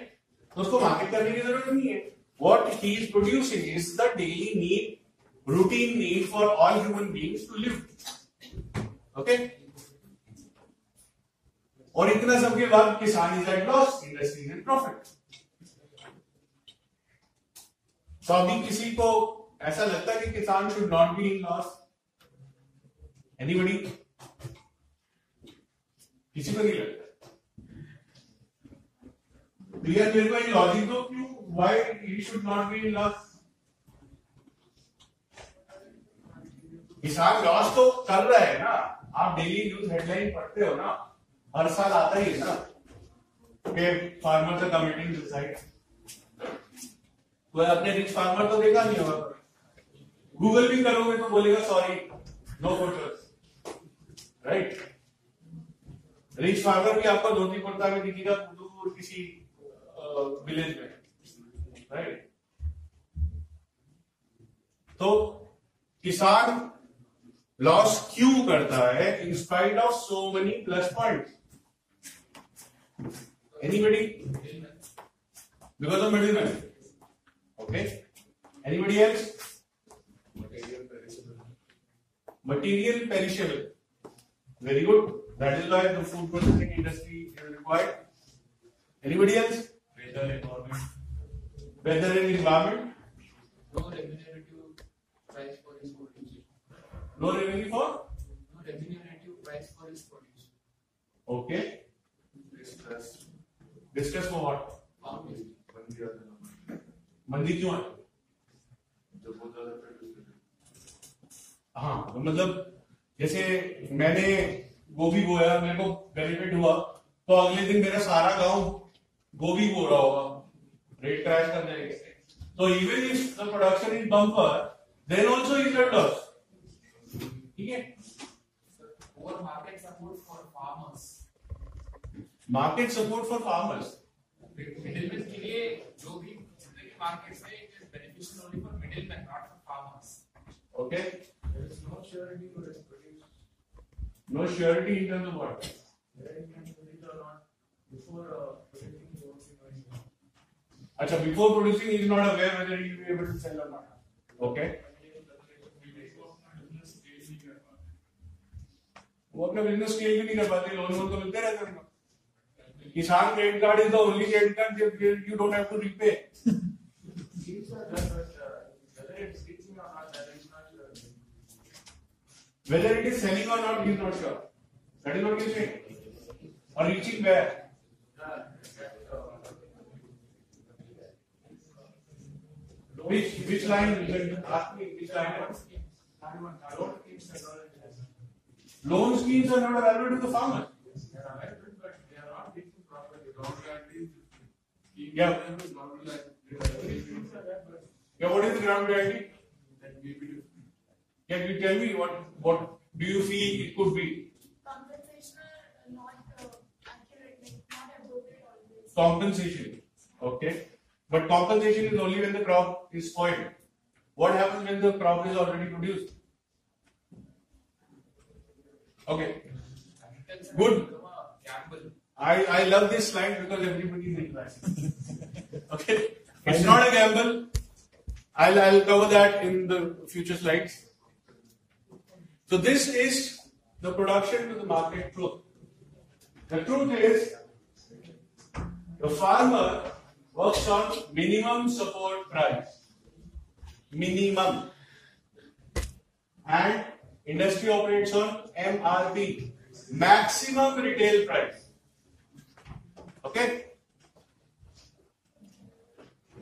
तो उसको मार्केट करने की ज़रूरत नहीं है। What he is producing is the daily need routine need for all human beings to live okay और इतना सबके बाद किसान is at loss industry in profit तो अभी किसी को ऐसा लगता है कि किसान should not be in loss anybody किसी को नहीं लगता? भैया मेरे को एक लॉजिक दो क्यों why he should not be in loss किसान लॉस तो कर रहा है ना। आप डेली न्यूज़ हेडलाइन पढ़ते हो ना, हर साल आता ही है ना। कि फार्मर्स आर कमिटिंग सुसाइड कोई अपने रिच फार्मर तो देखा नहीं होगा। गूगल भी करोगे तो बोलेगा sorry no photos right rich farmer भी आपको धोती कुर्ता में दिखेगा दूर किसी विलेज में। राइट तो किसान लॉस क्यों करता है? In spite of so many plus point any anybody because of middle man Okay. Anybody else? Material perishable. Material perishable. Very good. That is why the food processing industry is required. Anybody else? Weather environment. Weather and environment. No remunerative price for his produce. No revenue for? No remunerative price for his produce. Okay. Discuss. Discuss for what? Farm मंदी क्यों आई हाँ। तो मतलब जैसे मैंने गोभी बोया मेरे को बेनिफिट हुआ तो अगले दिन मेरा सारा गाँव गोभी बो रहा होगा। रेट क्रैश कर जाएँगे तो even if the production is bumper then also is loss ठीक है? Poor market support for farmers. Market support for farmers के लिए जो भी markets हैं, it is beneficial only for middlemen, not for farmers. Okay There is no surety to its produce. No surety in terms of what Whether it can produce or not before uh, producing the working or not. अच्छा before producing is not aware whether he will be able to sell और not okay वो अपना business scale भी नहीं कर पाते loan वोन तो मिलते रहते हैं Kisan credit card is the only credit card you don't have to repay Seems like that, but uh, whether it is selling or not he is not sure that is what you say or reaching where uh, which which line ask me which line loan schemes are not available to the farmer yeah yeah what is the ground guarantee can you tell me what what do you feel it could be compensation not uh, accurate, not appropriate always. compensation. Okay. But compensation is only when the crop is spoiled. What happens when the crop is already produced? Okay. Good. has become a gamble. I, I love this slide because everybody is interested. [LAUGHS] okay. It's not a gamble. I'll, I'll cover that in the future slides. So this is the production to the market truth. The truth is the farmer works on minimum support price. Minimum. And industry operates on MRP. Maximum retail price. Okay?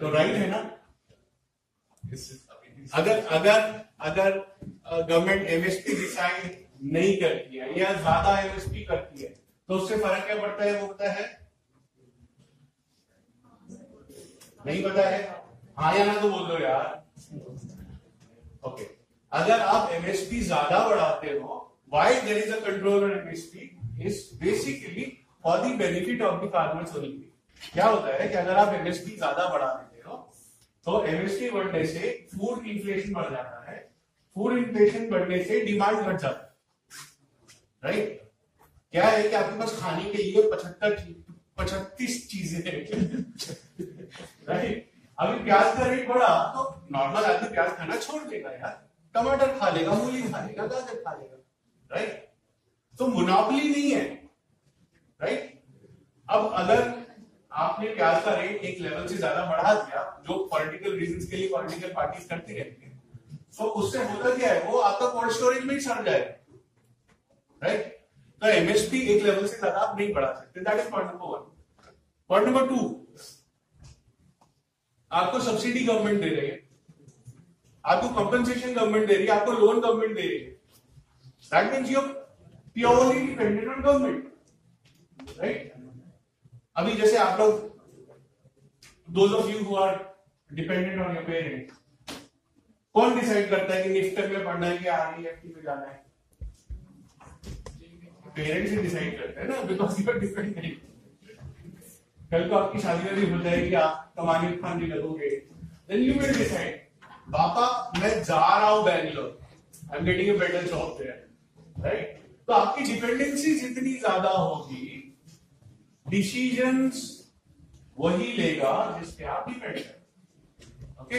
तो right है ना? अगर अगर अगर government MSP decide नहीं करती है या ज़्यादा एमएसपी करती है तो उससे फ़र्क क्या पड़ता है वो पता है? नहीं पता है? हाँ या ना तो बोल दो यार। ओके अगर आप एमएसपी ज़्यादा बढ़ाते हो why there is a control on MSP is basically for the benefit of the farmers only क्या होता है कि अगर आप एमएसपी ज़्यादा बढ़ा देते हो तो एमएसपी बढ़ने से फ़ूड इन्फ्लेशन बढ़ जाता है। फ़ूड इन्फ्लेशन बढ़ने से डिमांड घट जाता है। राइट क्या है कि आपके पास खाने के लिए पचहत्तर पचहत्तीस चीज़ें राइट अभी प्याज का रेट बढ़ा तो नॉर्मल आदमी प्याज खाना छोड़ देगा यार। टमाटर खा लेगा, मूली खा लेगा, गाजर खा लेगा। राइट तो मुनाफली नहीं है। राइट अब अगर आपने प्याज का रेट एक लेवल से ज़्यादा बढ़ा दिया, जो पॉलिटिकल रीजंस के लिए पॉलिटिकल पार्टीज़ करती रहती है। तो उससे होता क्या है, वो आपका कोल्ड स्टोरेज में सड़ जाएगा राइट तो एमएसपी एक लेवल से ज़्यादा आप नहीं बढ़ा सकते। That is point number one point number two आपको सब्सिडी गवर्नमेंट दे रही है। आपको कंपनसेशन गवर्नमेंट दे रही है, आपको लोन गवर्नमेंट दे रही है। That means you purely dependent on government right अभी जैसे आप लोग those of you who are dependent on your parents कौन डिसाइड करता है कि निफ्टर में पढ़ना है कि आरईएफटी में जाना है? पेरेंट्स ही डिसाइड करते हैं ना बिकॉज़ यू आर डिपेंडेंट कल को आपकी शादी वादी हो जाएगी आप कमाने खाने लगोगे देन यू विल डिसाइड पापा मैं जा रहा हूँ Bangalore I am getting a better job there right तो आपकी डिपेंडेंसी जितनी ज़्यादा होगी डिसीजंस वही लेगा जिस पे आप डिपेंड हैं। ओके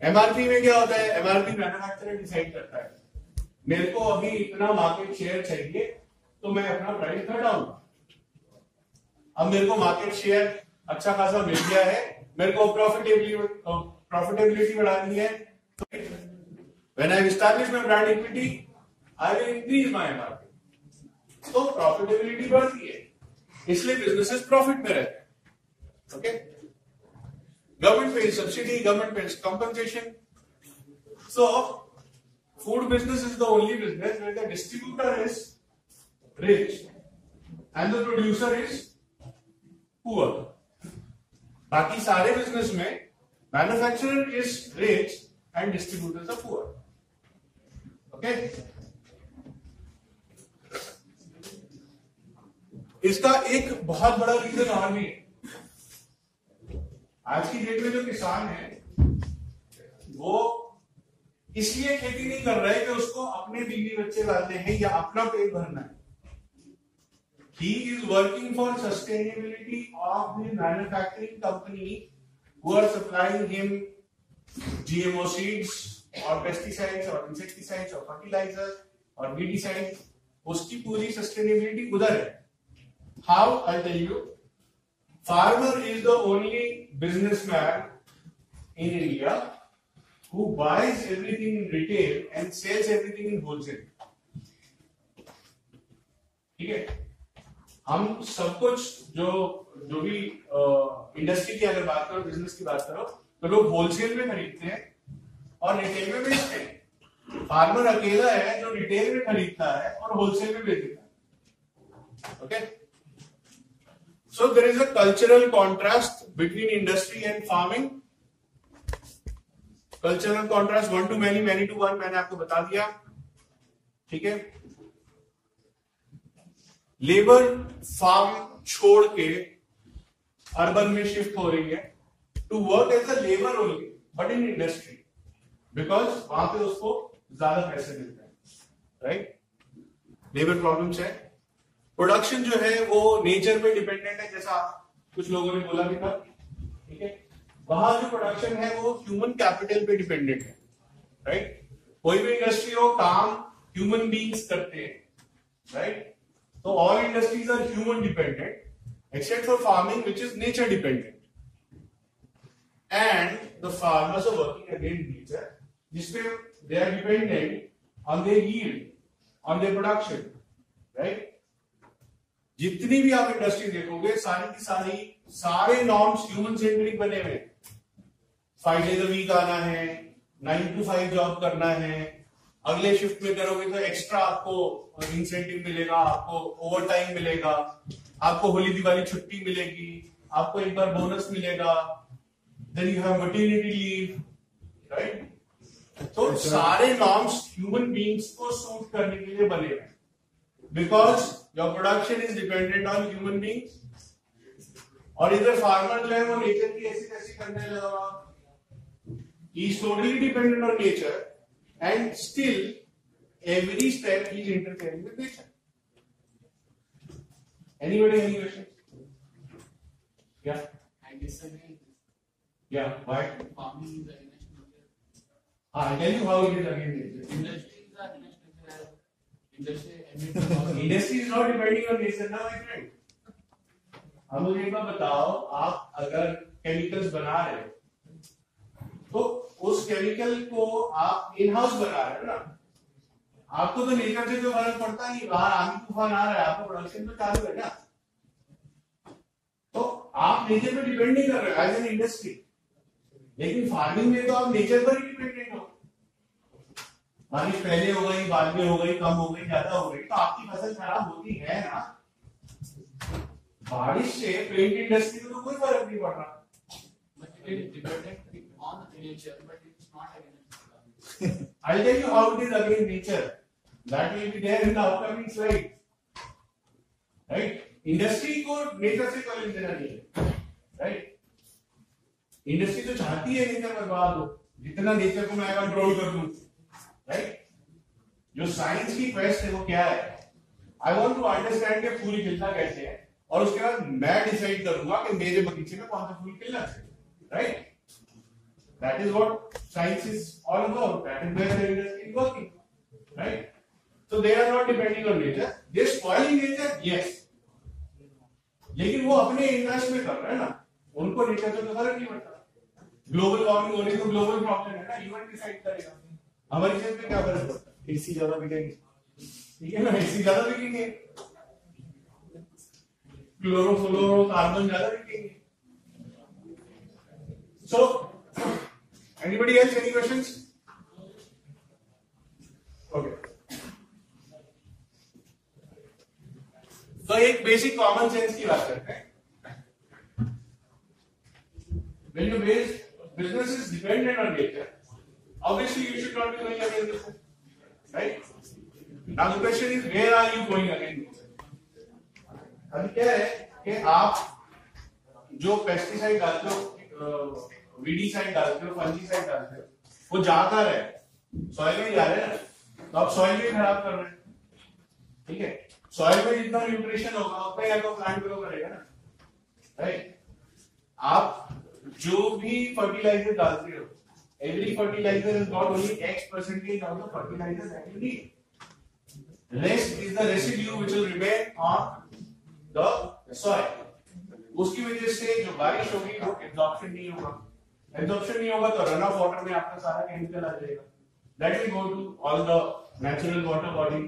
एमआरपी में क्या होता है? एमआरपी मैन्युफैक्चरर डिसाइड करता है। मेरे को अभी इतना मार्केट शेयर चाहिए तो मैं अपना प्राइस घटाऊँगा अब मेरे को मार्केट शेयर अच्छा खासा मिल गया है, मेरे को प्रॉफिटेबिलिटी प्रॉफिटेबिलिटी बढ़ानी है। तो when I establish my brand equity I will increase my MRP तो प्रॉफिटेबिलिटी बढ़ती है। इसलिए बिजनेसेस प्रॉफिट में रहते हैं। ओके गवर्नमेंट पे सब्सिडी गवर्नमेंट पे compensation so food business is the only business where the distributor is rich and the producer is poor बाकी सारे बिज़नेस में manufacturer is rich and distributor is a poor okay? इसका एक बहुत बड़ा reason और भी है। आज की डेट में जो किसान है, वो इसलिए खेती नहीं कर रहे कि उसको अपने बीवी बच्चे लाने हैं या अपना पेट भरना है। He is working for sustainability of the manufacturing company who are supplying him GMO seeds और पेस्टिसाइड्स और इंसेक्टिसाइड्स और फर्टिलाइज़र और बीडीसाइड उसकी पूरी सस्टेनेबिलिटी उधर है। How I tell you farmer is the only businessman in India who buys everything in retail and sells everything in wholesale. ठीक है? हम सब कुछ जो जो भी इंडस्ट्री की अगर बात करो बिज़नेस की बात करो तो लोग होलसेल में खरीदते हैं और रिटेल में बेचते हैं। फार्मर अकेला है जो रिटेल में खरीदता है और होलसेल में बेच देता है। Okay so there is a cultural contrast between industry and farming cultural contrast one to many many to one मैंने आपको बता दिया। ठीक है? लेबर फार्म छोड़ के अर्बन में शिफ्ट हो रही है। To work as a labour only but in industry because वहाँ पे उसको ज़्यादा पैसे मिलते हैं। राइट लेबर प्रॉब्लम्स है। प्रोडक्शन जो है वो नेचर पे डिपेंडेंट है, जैसा कुछ लोगों ने बोला भी था। ठीक है? वहाँ जो प्रोडक्शन है वो ह्यूमन कैपिटल पे डिपेंडेंट है राइट कोई भी इंडस्ट्री हो, काम ह्यूमन बींग्स करते हैं राइट तो all industries are human dependent except for farming which is nature dependent and the farmers of working against nature जिसपे they are dependent on their yield production right जितनी भी आप industry देखोगे सारी की सारी सारे नॉर्म्स ह्यूमन सेंट्रिक बने हुए फाइव डेज़ वीक आना है नाइन टू फाइव जॉब करना है अगले शिफ्ट में करोगे तो एक्स्ट्रा आपको इंसेंटिव मिलेगा आपको ओवर टाइम मिलेगा आपको होली दिवाली छुट्टी मिलेगी आपको एक बार बोनस मिलेगा then you have maternity leave right तो सारे नॉर्म्स ह्यूमन बींग्स को सूट करने के लिए बने हैं। Because your production is dependent on human beings और इधर फार्मर जो है वो नेचर की ऐसी तैसी करने लगा is totally dependent on nature and still every step he is interfering with nature. Anybody, any questions? Yeah, I disagree. yeah, why? Farming is against nature. Ah, I'll tell you how it is against nature. Industry is against nature. Emits all- Industry is not depending on nature now, अब मुझे एक बात बताओ आप अगर chemicals बना रहे हो तो उस केमिकल को आप इन हाउस बना रहे हो ना? आपको तो नेचर से कोई फ़र्क पड़ता नहीं बाहर आंधी तूफ़ान आ रहा है आपको प्रोडक्शन तो चालू है ना? तो आप नेचर पे डिपेंड नहीं कर रहे एज एन इंडस्ट्री लेकिन फ़ार्मिंग में तो आप नेचर पर ही डिपेंडेंट हो। बारिश पहले हो गई, बाद में हो गई, कम हो गई, ज़्यादा हो गई तो आपकी फ़सल खराब होती है ना बारिश से पेंट इंडस्ट्री को तो कोई फ़र्क नहीं पड़ रहा. I'll tell you how it is against nature. That will be there in the upcoming slide. Right? Industry को नेचर से कोई लेना नहीं है राइट इंडस्ट्री तो चाहती है नेचर बर्बाद हो जितना नेचर को मैं कंट्रोल कर लूँ राइट जो साइंस की क्वेस्ट है, वो क्या है? आई वॉन्ट टू अंडरस्टैंड कि फूल खिलता कैसे है? और उसके बाद मैं डिसाइड करूँगा कि मेरे बगीचे में कौन सा फूल खिलना चाहिए right that is what science is all about that is where the industry is working right so, they are not depending on nature. They spoiling nature? Yes. लेकिन वो अपने इंटरेस्ट में कर रहे हैं ना। उनको नेचर से तो फ़र्क नहीं पड़ता। ग्लोबल वार्मिंग होने तो ग्लोबल प्रॉब्लम है ना। ह्यूमन डिसाइड करेगा। हमारी चीज़ में क्या फ़र्क एसी ज़्यादा बिकेंगे। ठीक है ना? एसी ज़्यादा बिकेंगे। क्लोरोफ्लोरो कार्बन ज़्यादा बिकेंगे। So anybody else any questions okay तो एक बेसिक कॉमन सेंस की बात करते हैं। When your base business is dependent on nature obviously, you should not be going against it right? Now, the question is, where are you going against it? अभी क्या है कि आप जो पेस्टिसाइड डालते हो वीडीसाइड डालते हो फंजीसाइड डालते हो, वो जाता रहे सॉइल में जा रहे हैं तो आप सॉइल भी खराब कर रहे हैं। ठीक है? सॉइल में जितना न्यूट्रिशन होगा, उतना ही आपका प्लांट ग्रो करेगा ना? राइट आप जो भी फर्टिलाइज़र डालते हो every fertiliser is not only X percentage of the fertiliser that you need rest is the residue which will remain on the soil उसकी वजह से जो बारिश होगी, वो एब्जॉर्प्शन नहीं होगा। एब्जॉर्प्शन नहीं होगा तो रन ऑफ़ वाटर में आपका सारा केमिकल आ जाएगा। That will go to all the natural water body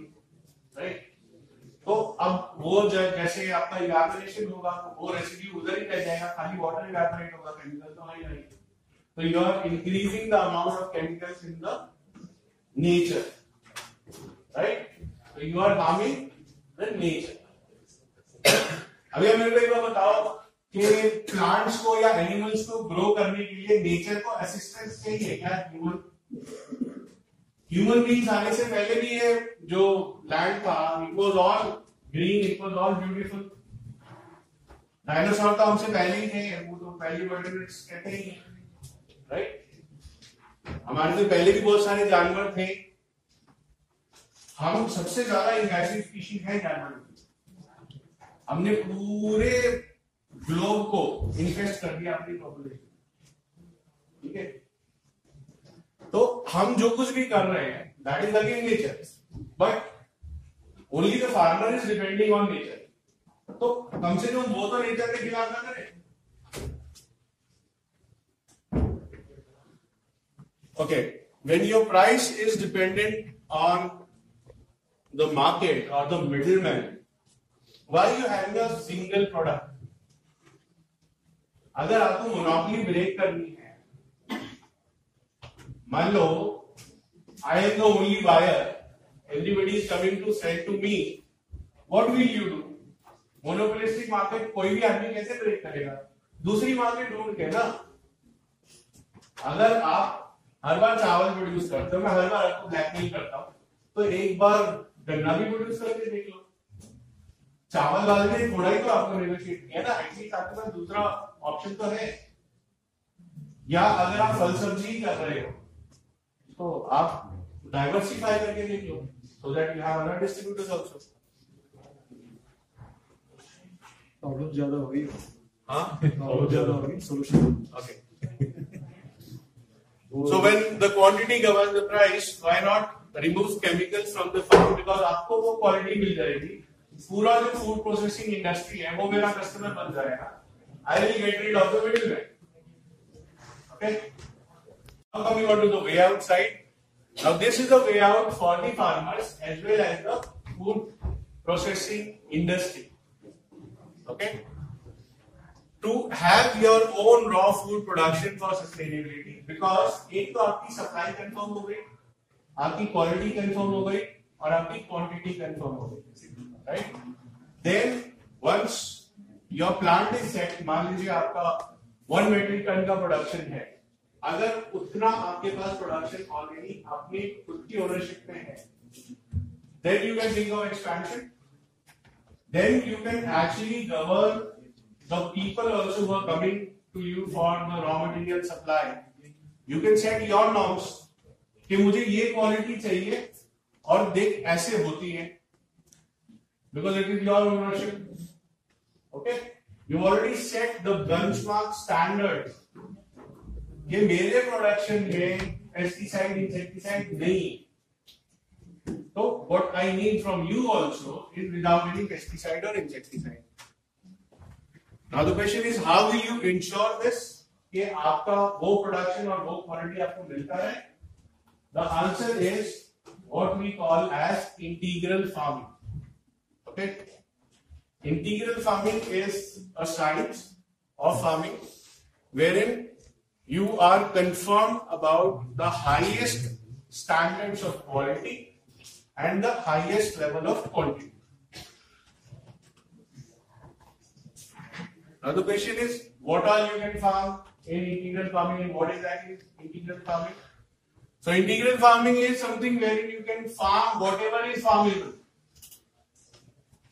right तो अब वो जैसे आपका इवेपोरेशन होगा तो वो रेसिड्यू उधर ही रह जाएगा, खाली वाटर इवेपोरेट होगा केमिकल तो नहीं नहीं तो you are increasing the amount of chemicals in the nature right तो you are harming the nature अभी मेरे को बताओ कि प्लांट्स को या एनिमल्स को ग्रो करने के लिए नेचर को असिस्टेंस चाहिए क्या ह्यूमन ह्यूमन बींग्स आने से पहले भी ये जो लैंड था it was all green it was all beautiful dinosaur तो हमसे पहले ही थे, वो तो पहली वर्टिब्रेट्स कहते ही। राइट? हमारे से पहले भी बहुत सारे जानवर थे। हम सबसे ज़्यादा इन्वेसिव स्पीशीज है जानवर। हमने पूरे ग्लोब को इन्वेस्ट कर दिया अपनी पॉपुलेशन ठीक है? तो हम जो कुछ भी कर रहे हैं that is again nature but only the farmer is depending on nature तो कम से कम वो तो नेचर के खिलाफ ना करे। Okay, when your price is dependent on the market or the middleman, why you having a single product? अगर आपको मोनोपोली ब्रेक करनी है, मान लो I am the only buyer everybody is coming to sell to me what will you do monopolistic market कोई भी आदमी कैसे break करेगा? दूसरी मार्केट ढूंढ के ना, अगर आप हर बार चावल प्रोड्यूस करते हो मैं हर बार आपको ब्लैकमेल करता हूँ। तो एक बार गन्ना भी प्रोड्यूस करके देख लो। चावल वाले ने थोड़ा ही तो आपको नेगोशिएट किया ना। एटलीस्ट आपके पास दूसरा ऑप्शन तो है। या अगर आप फल सब्ज़ी ही कर रहे हो तो आप डाइवर्सिफाई करके देख लो so that you have other distributors also problem ज़्यादा होगी हाँ? प्रॉब्लम ज़्यादा होगी solution Okay. So when the quantity governs the price, why not remove chemicals from the farm? Because आपको वो quality मिल जाएगी. पूरा जो food processing industry है, वो मेरा customer बन जाएगा. I will get rid of the middleman. Okay. Now coming on to the way out side. Now this is the way out for the farmers as well as the food processing industry. Okay. To have your own raw food production for sustainability. Because एक तो आपकी supply confirm हो गई, आपकी quality confirm हो गई, और आपकी क्वांटिटी कंफर्म हो गई right then once your plant is set मान लीजिए आपका वन मेट्रिक टन का प्रोडक्शन है, अगर उतना आपके पास प्रोडक्शन ऑलरेडी अपनी खुद की ओनरशिप में है then you can think of expansion then you can actually govern the people also who are coming to you for the raw material supply. You can set your norms कि मुझे ये quality चाहिए और देख ऐसे होती है because it is your ownership Okay? You've already set the benchmark standards. ये मेरे प्रोडक्शन में पेस्टिसाइड इंसेक्टिसाइड नहीं है तो what I need from you also is without any pesticide or insecticide. Now the question is, how will you ensure this? कि आपका वो production और वो क्वालिटी आपको मिलता है the answer is what we call as integral farming okay integral farming is a science of farming wherein you are confirm about the highest standards of quality and the highest level of quantity Now the question is, what all you can farm in integral farming and what integral farming? So integral farming is something wherein you can farm whatever is farmable.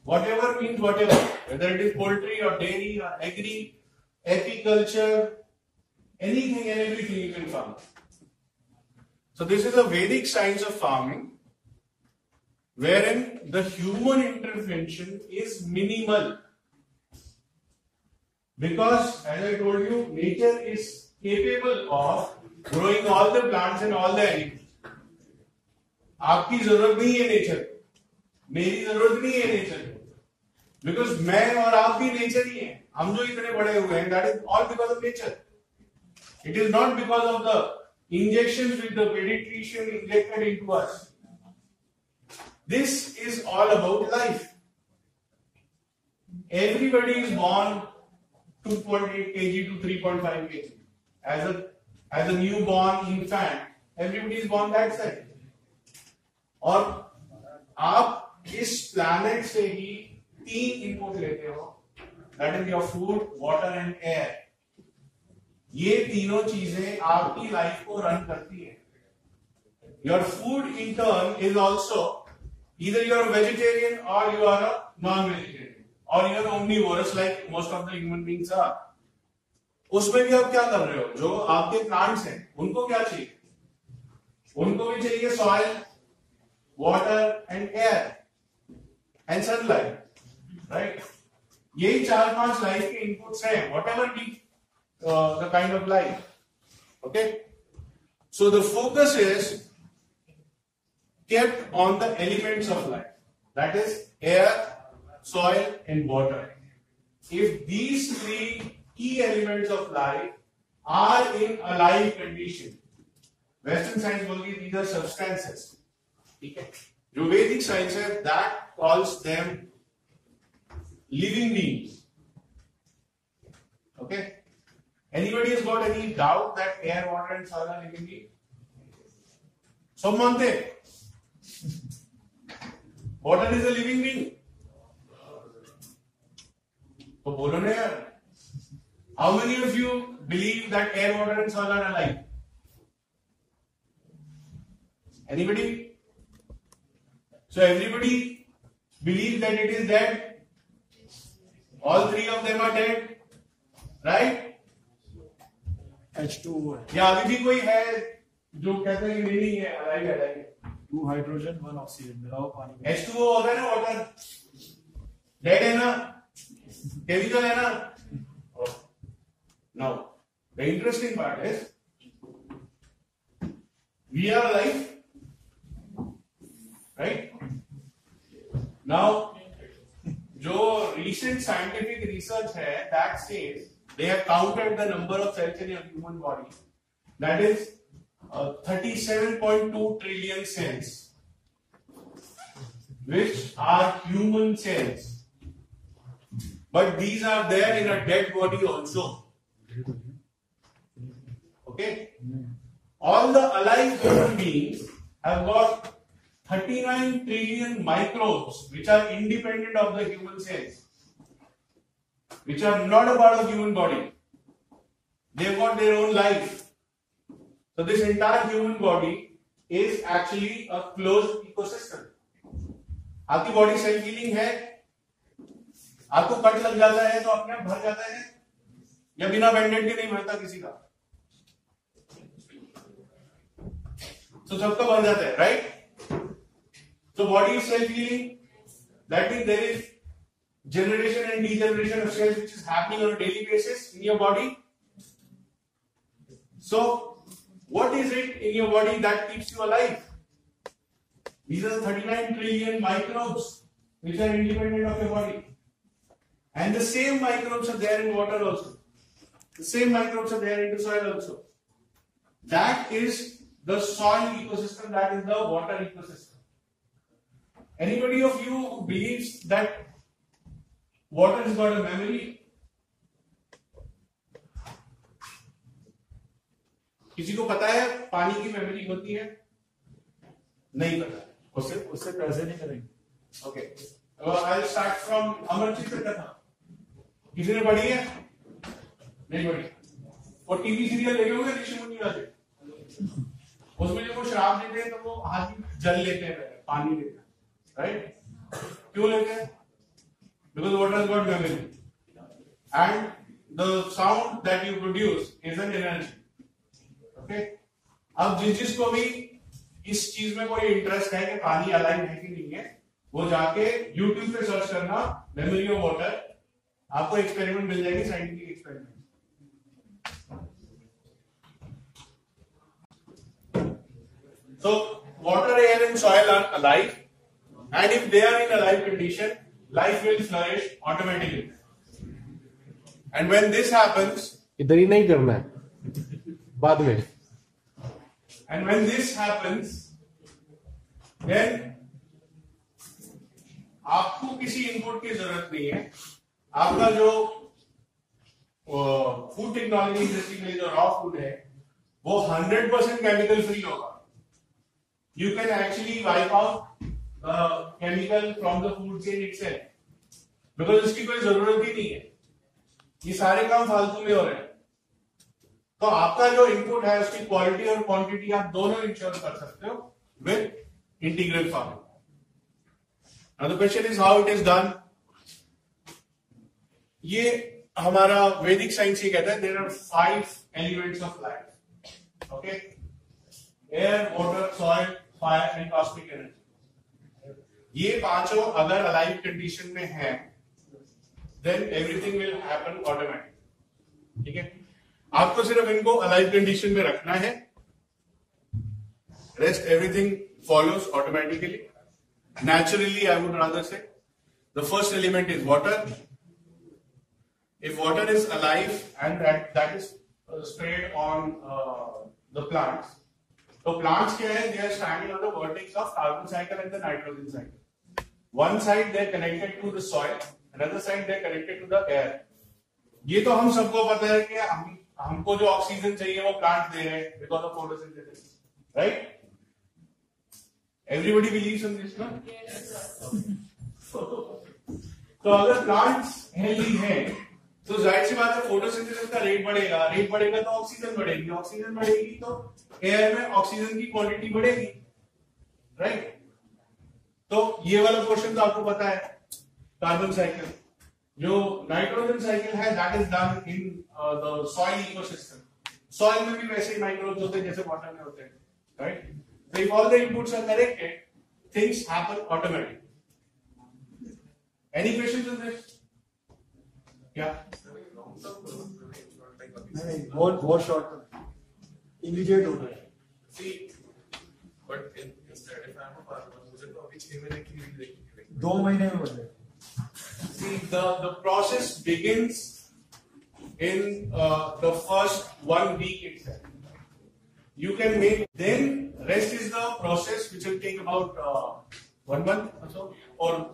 Whatever means whatever, whether it is poultry or dairy or agri, apiculture, anything and everything you can farm. So this is a Vedic science of farming wherein the human intervention is minimal. Because as I told you, nature is capable of growing all the plants and all the animals. आपकी ज़रूरत नहीं है nature मेरी ज़रूरत नहीं है nature because मैं और आप भी नेचर ही हैं। हम जो इतने बड़े हुए हैं that is all because of nature it is not because of the injection with the paediatrician injected into us this is all about life everybody is born 2.8 kg to 3.5 kg as a as a newborn infant everybody is born that size और आप इस planet से ही तीन input लेते हो that is your food water and air ये तीनों चीज़ें आपकी लाइफ को रन करती है your food in turn is also either you are a vegetarian or you are a non-vegetarian or you are omnivorous, like, most of the human beings are. उसमें भी आप क्या कर रहे हो? जो आपके प्लांट्स हैं, उनको क्या चाहिए? उनको भी चाहिए soil water and air and sunlight right यही चार पाँच लाइफ के इनपुट्स हैं whatever be the kind of life okay so the focus is kept on the elements of life that is air soil and water if these three key elements of life are in alive condition western science बोलती है these are substances ठीक है जो वैदिक science है that calls them living beings okay anybody has got any doubt that air water and soil are living beings सब मानते हैं water is a living being तो बोलो ना यार। How many of you believe that air water and sun are alive anybody so everybody believe that it is dead all three of them are dead right H two या अभी भी कोई है जो कहते हैं कि नहीं है अलाइव है alive two hydrogen one oxygen मिलाओ पानी। एच टू होता है ना वाटर डेड है ना? heavy jo now the interesting part is we are alive right? Now जो recent scientific research that says they have counted the number of cells in a human body. That is uh, thirty-seven point two trillion cells which are human cells. but these are there in a dead body also okay all the alive human beings have got 39 trillion microbes which are independent of the human cells which are not a part of human body they've got their own life so this entire human body is actually a closed ecosystem आपकी body self healing है आपको cut लग जाता है तो अपने आप भर जाता है। या बिना बैंडेड के नहीं भरता किसी का। तो सबका भर जाता है right so body self healing that mean there is generation and degeneration of cells which is happening on daily basis in your body so what is it in your body that keeps your life these are thirty nine trillion microbes which are independent of your body And the same microbes are there in water also. The same microbes are there in the soil also. That is the soil ecosystem, that is the water ecosystem. Anybody of you who believes that water has got a memory? किसी को पता है पानी की memory होती है नहीं पता उससे उससे पैसे नहीं करेंगे okay I start from Amarjeet की कथा किसी ने पढ़ी है? नहीं पढ़ी। और टीवी सीरियल देखे होंगे ऋषि मुनि वाले? उसमें जब वो शराब देते हैं तो वो आदमी जल लेते हैं पहले, पानी लेते हैं। राइट क्यों लेते हैं? Because water has got memory and the sound that you produce is an energy. Okay अब जिस जिसको भी इस चीज़ में कोई इंटरेस्ट है कि पानी अलाइन है कि नहीं है वो जाके YouTube पे सर्च करना मेमोरी ऑफ़ वाटर आपको एक्सपेरिमेंट मिल जाएगी scientific experiment So water, air, and soil are alive, and if they are in a live condition, life will flourish automatically. And when this happens, इधर ही नहीं करना है बाद में And when this happens, then आपको किसी इनपुट की ज़रूरत नहीं है आपका जो फ़ूड टेक्नोलॉजी इंडस्ट्री के लिए जो रॉ फ़ूड है, वो 100% परसेंट केमिकल फ्री होगा। You can actually wipe out chemical from the food chain itself because इसकी कोई ज़रूरत ही नहीं है। ये सारे काम फालतू में हो रहे हैं। तो आपका जो इनपुट है, उसकी क्वालिटी और क्वांटिटी आप दोनों इंश्योर कर सकते हो with integrate farming question is how it is done. ये हमारा वैदिक साइंस ये कहता है there are five elements of life okay air water soil fire and cosmic energy ये पाँचों अगर अलाइव कंडीशन में है then everything will happen automatic ठीक है? आपको सिर्फ़ इनको अलाइव कंडीशन में रखना है। Rest everything follows automatically naturally, i would rather say, the first element is water if water is alive and that that is uh, sprayed on uh, the plants so plants kya hai they are standing on the vertex of carbon cycle and the nitrogen cycle one side they are connected to the soil another side they are connected to the air ये तो हम सबको पता है कि हम हमको जो ऑक्सीजन चाहिए वो प्लांट दे रहे हैं because of photosynthesis right everybody believes in this ना तो अगर प्लांट्स हेल्दी हैं तो ज़ाहिर सी बात है फोटोसिंथेसिस का रेट बढ़ेगा। रेट बढ़ेगा तो ऑक्सीजन बढ़ेगी। ऑक्सीजन बढ़ेगी तो एयर में ऑक्सीजन की क्वांटिटी बढ़ेगी। राइट तो ये वाला क्वेश्चन तो आपको पता है कार्बन साइकिल जो नाइट्रोजन साइकिल है that is done in the soil ecosystem soil में भी वैसे ही माइक्रोब्स होते हैं जैसे वाटर में होते हैं। Right So if all the inputs are corrected, things happen automatically. Any questions on this? Yeah. नहीं नहीं बहुत बहुत शॉर्ट इमीडिएट होता है तो. दो महीने में बन See, the, the process begins in uh, the first one week itself. You can make, then rest is the process which will take about uh, one month or so, or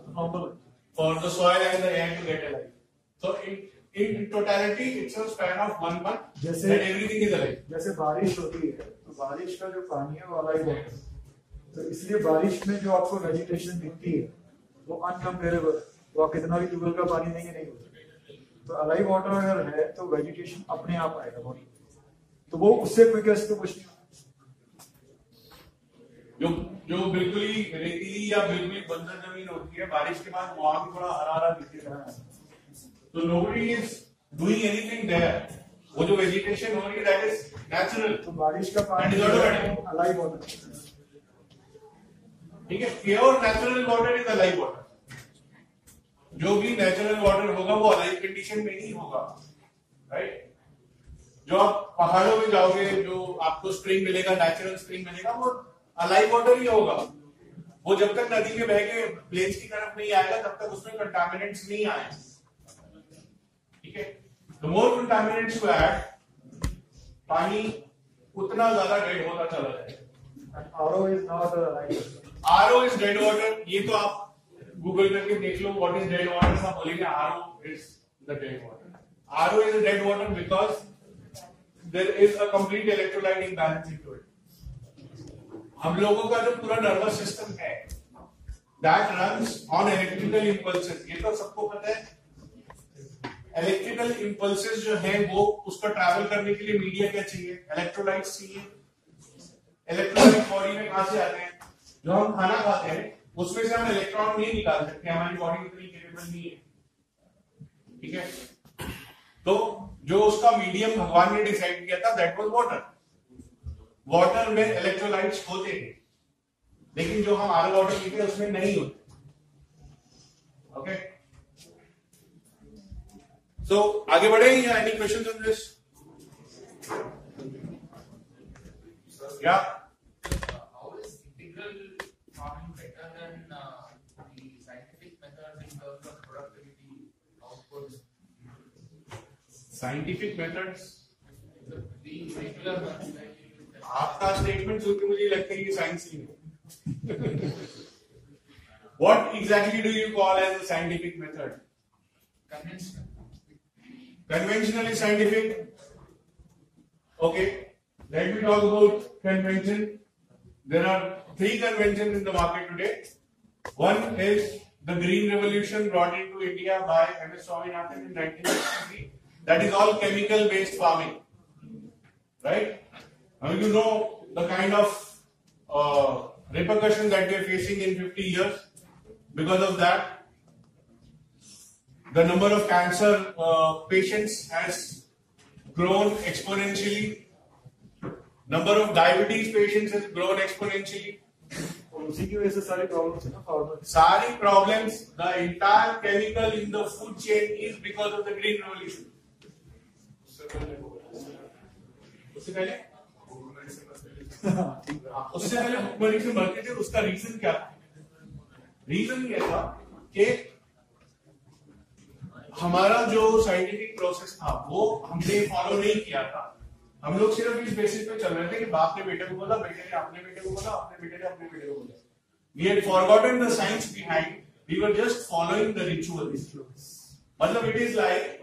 for the soil and the air to get alive. So in, in totality, it's a span of one month जैसे- that everything is alive. जैसे बारिश होती है तो बारिश का जो पानी है वो अलाइव होता है। तो इसलिए बारिश में जो आपको वेजिटेशन दिखती है वो अनकम्पेरेबल वो आप कितना भी ट्यूबवेल का पानी देंगे नहीं होता। तो अलाइव वाटर अगर है तो वेजिटेशन अपने आप आएगा बॉडी तो वो उससे क्विकेस्ट तो कुछ नहीं। जो जो बिल्कुल ही रेतीली या बिल्कुल बंजर ज़मीन होती है बारिश के बाद वहाँ भी थोड़ा हरा हरा दिखेगा तो nobody is doing anything there. वो जो वेजिटेशन हो रही है दैट इज़ नेचुरल तो बारिश का पानी. अलाइव वाटर ठीक है pure natural water is alive water जो भी नेचुरल वाटर होगा वो अलाइव कंडीशन में ही होगा। राइट जो आप पहाड़ों में जाओगे जो आपको स्प्रिंग मिलेगा नेचुरल स्प्रिंग मिलेगा वो अलाइव वाटर ही होगा। वो जब तक नदी में बह के प्लेन्स की तरफ़ नहीं आएगा तब तक उसमें कंटामिनेंट्स नहीं आए ठीक है? The more contaminants you add पानी उतना ज़्यादा डेड होता चला जाएगा। RO is not a like R is dead water ये तो आप गूगल करके देख लो व्हाट इज़ डेड वाटर सब बोलेंगे R is the dead water R is dead water because there is a complete electrolyte imbalance into it हम लोगों का जो पूरा नर्वस सिस्टम है that runs on electrical impulses ये तो सबको पता है। इलेक्ट्रिकल इम्पल्सेस जो है वो उसको ट्रैवल करने के लिए मीडिया क्या चाहिए? इलेक्ट्रोलाइट्स चाहिए। इलेक्ट्रॉनिक बॉडी में कहाँ से आते हैं? जो हम खाना खाते हैं, उसमें से हम इलेक्ट्रॉन नहीं निकाल सकते, हमारी बॉडी उतनी केपेबल नहीं है। ठीक है? तो जो उसका मीडियम भगवान ने डिसाइड किया था दैट वाज वाटर वाटर में इलेक्ट्रोलाइट्स होते थे लेकिन जो हम आर वाटर पीते हैं, उसमें नहीं होते। ओके सो so, आगे बढ़े या any question on this scientific methods आपका स्टेटमेंट सुनकर मुझे लगता है कि साइंस ही। है what exactly do you call as scientific method conventional Conventional is scientific. Okay, let me talk about convention. There are three conventions in the market today. One is the Green Revolution brought into India by M.S. Swaminathan in 1963. That is all chemical based farming. Right? Now you know the kind of uh, repercussions that we are facing in 50 years because of that The number of cancer uh, patients has grown exponentially. Number of diabetes patients has grown exponentially. और उसी की वजह से सारी problems है ना farmer Sari problems, the entire chemical in the food chain is because of the green revolution. उससे पहले उससे पहले भुखमरी से मरते थे उसका रीजन क्या था रीजन ये था कि हमारा जो साइंटिफिक प्रोसेस था, वो हमने फॉलो नहीं किया था। हम लोग सिर्फ़ इस बेसिस पे चल रहे थे कि बाप ने बेटे को बोला, बेटे ने अपने बेटे को बोला, अपने बेटे ने अपने बेटे को बोला। We had forgotten the science behind we were just following the ritual मतलब it is like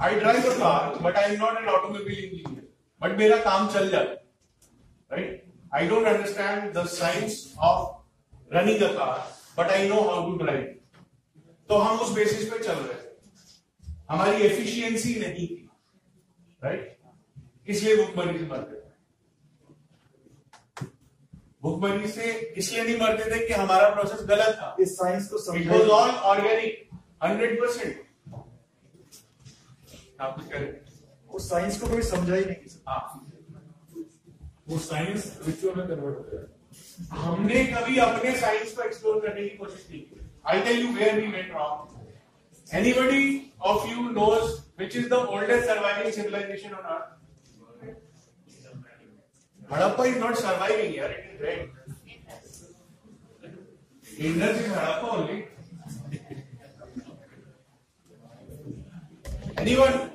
I drive a car but I am not an automobile engineer but मेरा काम चल जाता right I don't understand the science of running a car but I know how to drive तो हम उस basis पे चल रहे हमारी एफिशिएंसी नहीं थी। राइट इसलिए भुखमरी से मरते थे। भुखमरी से इसलिए नहीं मरते थे कि हमारा प्रोसेस गलत था। इस साइंस को it was all organic hundred percent आप कुछ कह रहे उस साइंस को कभी समझा ही नहीं किसी हाँ। वो साइंस रिचुअल में कन्वर्ट होता है हमने कभी अपने साइंस को एक्सप्लोर करने की कोशिश नहीं की। I tell you where we went wrong anybody of you knows which is the oldest surviving civilization on earth Harappa is not surviving यार it is dead Indus is Harappa only anyone?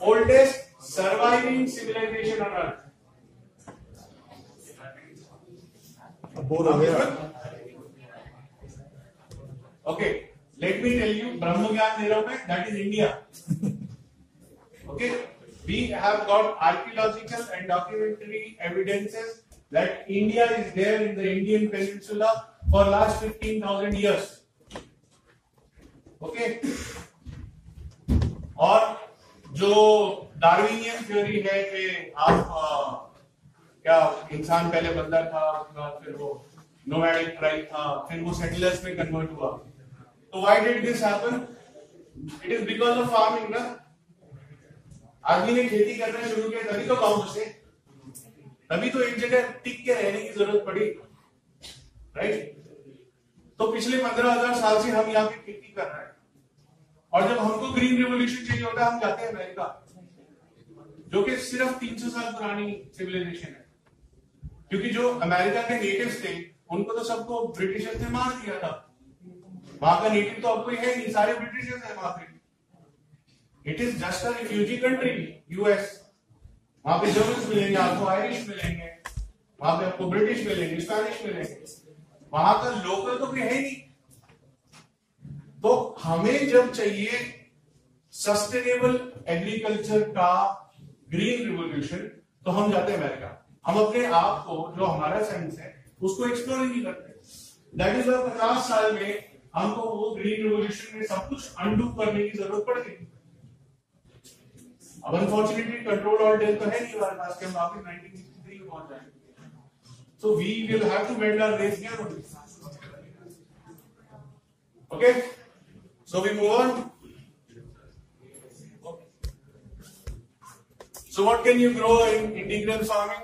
Oldest surviving civilization on earth. Okay let me tell you Brahm gyan they that is India okay we have got archaeological and documentary evidences that India is there in the Indian peninsula for last fifteen thousand years okay और जो Darwinian theory है कि आप आ, क्या इंसान पहले बंदर था उसके बाद फिर वो नोमैडिक ट्राइब था फिर वो सेटलर्स में कन्वर्ट हुआ। तो why did this happen it is because of farming ना आदमी ने खेती करना शुरू किया, तभी तो गाँव बसे तभी तो एक जगह टिक के रहने की ज़रूरत पड़ी। राइट तो पिछले पंद्रह हज़ार साल से हम यहाँ पे खेती कर रहे हैं। और जब हमको ग्रीन रिवोल्यूशन चाहिए होता है हम जाते हैं अमेरिका, जो कि सिर्फ़ 300 साल पुरानी सिविलाइजेशन है। क्योंकि जो अमेरिका के नेटिव्स थे, उनको तो सबको ब्रिटिशर्स ने मार दिया था। वहाँ का नेटिव तो आपको है नहीं, सारे ब्रिटिशर्स है वहाँ पे। It is just a refugee country US वहाँ पे जर्मन मिलेंगे, आपको आयरिश मिलेंगे, वहाँ पे आपको ब्रिटिश मिलेंगे स्पेनिश मिलेंगे। वहाँ का लोकल तो कोई है नहीं। तो हमें जब चाहिए सस्टेनेबल एग्रीकल्चर का ग्रीन रिवोल्यूशन तो हम जाते हैं अमेरिका। हम अपने आप को, जो हमारा साइंस है, उसको एक्सप्लोर नहीं करते। दैट इज़ पचास साल में हमको वो ग्रीन रिवोल्यूशन में सब कुछ अंडू करने की ज़रूरत पड़ गई। अब अनफॉर्चुनेटली कंट्रोल और डेल तो है नहीं हमारे पास कि हम वापस 1963 में पहुँच जाएँगे so we will have to mend our race only okay so we move on So what can you grow in integral farming?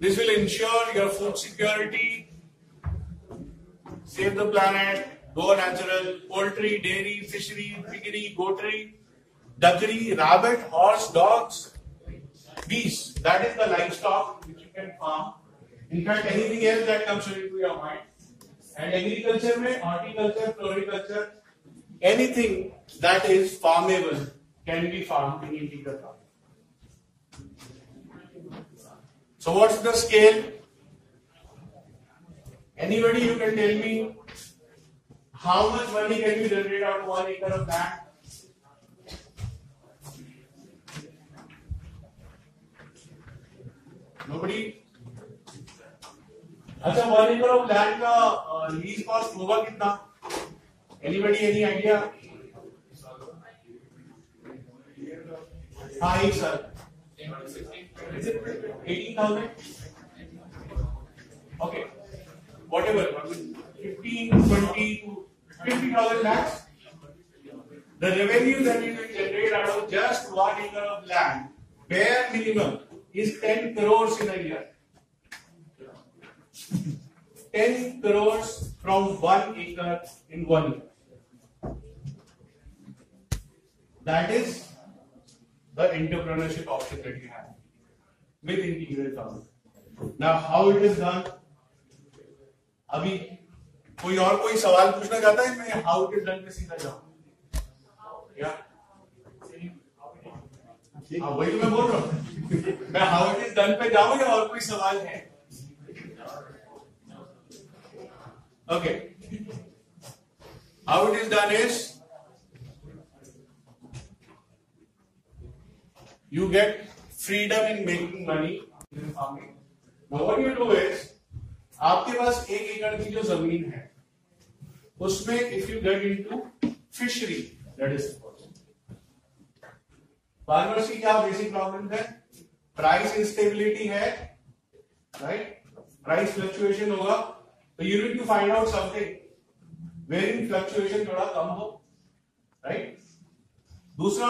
This will ensure your food security, save the planet, go natural, poultry, dairy, fishery, piggery, goatery, duckery, rabbit, horse, dogs, bees. That is the livestock which you can farm. In fact, anything else that comes into your mind. And agriculture में horticulture, floriculture, anything that is farmable can be farmed in farming. So what's the scale? Anybody you can tell me how much money can be generated out of one acre of land? Nobody? अच्छा one एकड़ of land का lease cost होगा कितना anybody any idea हाँ एक साल Is it 18,000? Whatever. 15, 20 to 50,000 lakhs. The revenue that you will generate out of just one acre of land, bare minimum, is 10 crores in a year. 10 crores from one acre in one year. That is the entrepreneurship option that you have with integral farming. Now, how it is done? अभी कोई और कोई सवाल पूछना चाहता है? मैं how it is done पे सीधा जाऊँ। या हाँ वही तो मैं बोल रहा हूँ। मैं हाउ इट इज़ डन पे जाऊँ या और कोई सवाल है? Okay how it is done is you get freedom in making money. In farming. Now what you do is आपके पास एक एकड़ की जो ज़मीन है, उसमें if you get into fishery that is farmers की क्या बेसिक प्रॉब्लम है? प्राइस इंस्टेबिलिटी है राइट प्राइस फ्लक्चुएशन होगा तो you need to find out something where in fluctuation थोड़ा कम हो राइट दूसरा,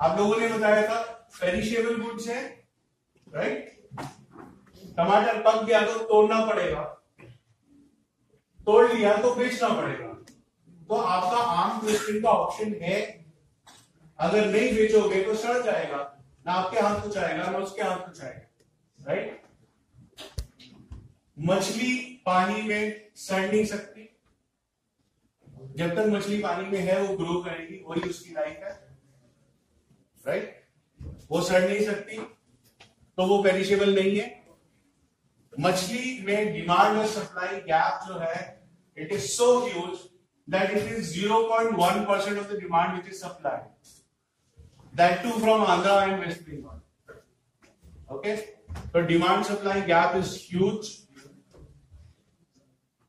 आप लोगों ने बताया था पेरिशेबल गुड्स है राइट टमाटर पक गया तो तोड़ना पड़ेगा। तोड़ लिया तो बेचना पड़ेगा। तो आपका आम क्वेश्चन का ऑप्शन है। अगर नहीं बेचोगे तो सड़ जाएगा। ना आपके हाथ कुछ आएगा, ना उसके हाथ कुछ आएगा। राइट मछली पानी में सड़ नहीं सकती। जब तक मछली पानी में है, वो ग्रो करेगी, वही उसकी लाइफ है। राइट वो सड़ नहीं सकती तो वो पेरिशेबल नहीं है। मछली में डिमांड और सप्लाई गैप जो है it is so huge that it is 0.1 percent of the demand which is supply that too from Andhra and west Bengal okay तो demand supply gap is huge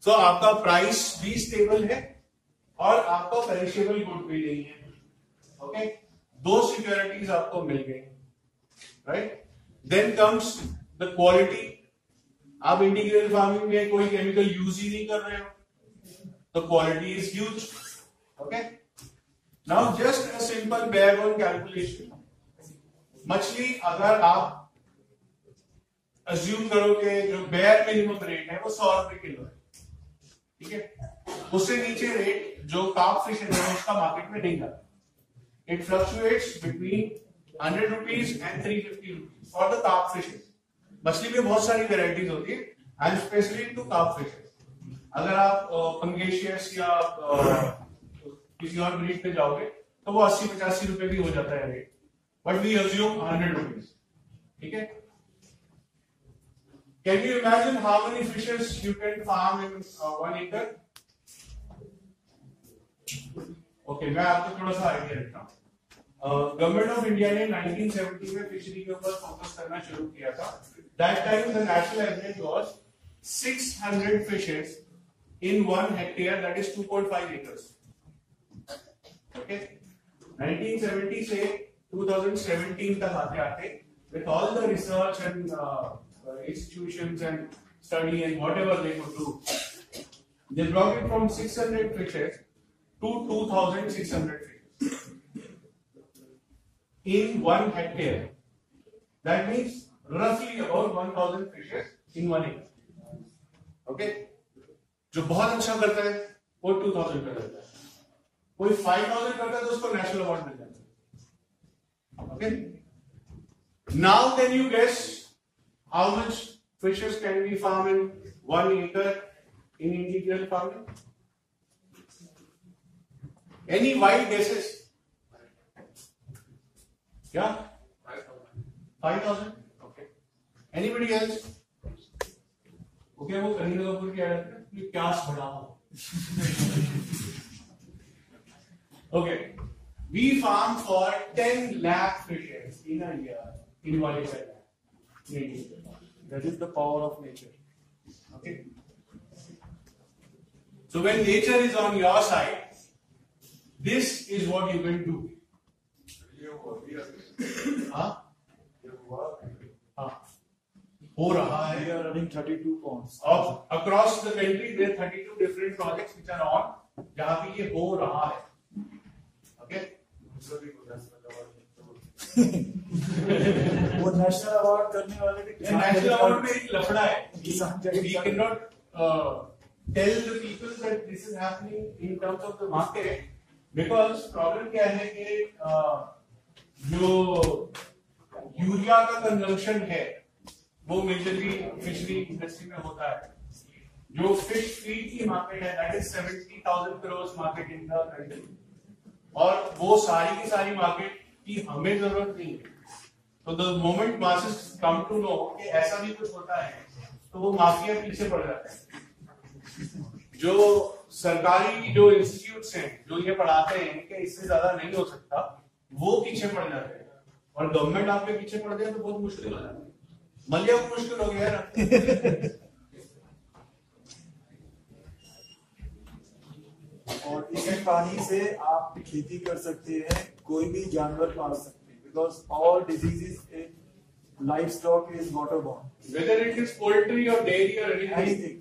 तो आपका प्राइस भी stable है और आपका perishable good भी नहीं है. ओके दो सिक्योरिटीज आपको मिल गई right then comes the quality आप इंटीग्रेटेड फ़ार्मिंग में कोई केमिकल यूज़ ही नहीं कर रहे हो। तो quality is huge okay now just a simple back on calculation मछली, अगर आप अज्यूम करो कि जो बेयर मिनिमम रेट है, वो सौ रुपए किलो है, ठीक है? उससे नीचे रेट जो कार्प फ़िश है उसका मार्केट में नहीं जाता। It fluctuates between 100 rupees and 350 rupees for the carp fishes. मछली में बहुत सारी वेराइटीज होती है and specially two carp fishes अगर आप फंगेशियस या किसी और ब्रीड पे जाओगे तो वो अस्सी पचासी रुपए भी हो जाता है rate but we assume hundred rupees ठीक है? Can you imagine how many fishes you can farm in one acre okay मैं आपको थोड़ा सा आइडिया देता हूँ. गवर्नमेंट ऑफ़ इंडिया ने 1970 में फिशरी के ऊपर फोकस करना शुरू किया था. That time the national average was 600 fishes in one hectare that is 2.5 acres okay 1970 से 2017 तक आते आते with all the research and uh, uh, institutions and study and whatever they could do they brought it from 600 fishes to 2600 fishes in one hectare. That means roughly about 1000 fishes in one acre. Okay? जो बहुत अच्छा करता है, वो 2000 का करता है। कोई 5000 करता है तो उसको नेशनल अवार्ड मिल जाता है। Okay now can you guess how much fishes can be farm in one acre in integral farming any wild guesses क्या five thousand okay anybody else okay वो करीना कपूर की एड है प्यास बढ़ाओ okay we farm for 10 lakh fishes in a year in Malaysia in India. That is the power of nature. Okay. So when nature is on your side, this is what you can do. हाँ? हो रहा है। Are running 32 ponds अब across the country there 32 different projects which are on जहाँ पे ये हो रहा है। ओके [LAUGHS] वो नेशनल अवार्ड करने वाले के नेशनल अवार्ड में एक लफड़ा है। We can not tell the people that this is happening in terms of the market because problem क्या है कि uh, जो यूरिया का कंजम्पशन है वो मेजरली फिशरी इंडस्ट्री में होता है। जो फ़िश फ़ीड की मार्केट है that is seventy thousand crore market in country और वो सारी की सारी मार्केट की हमें ज़रूरत नहीं है। तो the moment masses come to know कि ऐसा भी कुछ होता है तो वो माफिया पीछे पड़ जाते हैं। जो सरकारी जो इंस्टीट्यूट हैं, जो ये पढ़ाते हैं कि इससे ज़्यादा नहीं हो सकता, वो पीछे पड़ जाते हैं। और गवर्नमेंट आपके पीछे पड़ जाए तो बहुत मुश्किल हो जाता है। मलिया को मुश्किल हो गया ना? [LAUGHS] और इसी पानी से आप खेती कर सकते हैं कोई भी जानवर पाल सकते हैं। Because all diseases livestock is water borne whether it is poultry और डेयरी और एनीथिंग एनीथिंग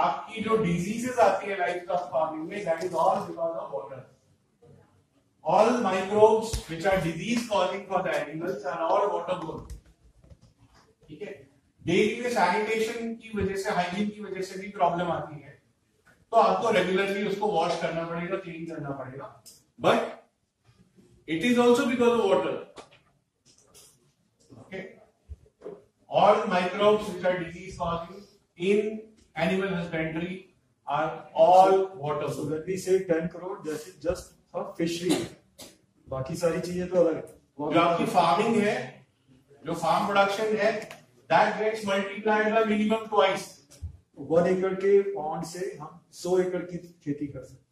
आपकी जो डिजीजेस आती है लाइफ स्टॉक फ़ार्मिंग में that is all because of water all microbes which are disease causing for the animals are all water borne ठीक है? Dairy में सैनिटेशन की वजह से हाइजीन की वजह से भी प्रॉब्लम आती है। तो आपको रेगुलरली उसको वॉश करना पड़ेगा क्लीन करना पड़ेगा। But it is also because of water all microbes which are disease causing in animal husbandry are all water. So when we say 10 crore, this is just for fishery. बाकी सारी चीज़ें तो अलग है। जो आपकी फ़ार्मिंग है जो फार्म प्रोडक्शन है that gets multiplied by minimum twice one acre के पॉन्ड से हम 100 एकड़ की खेती कर सकते हैं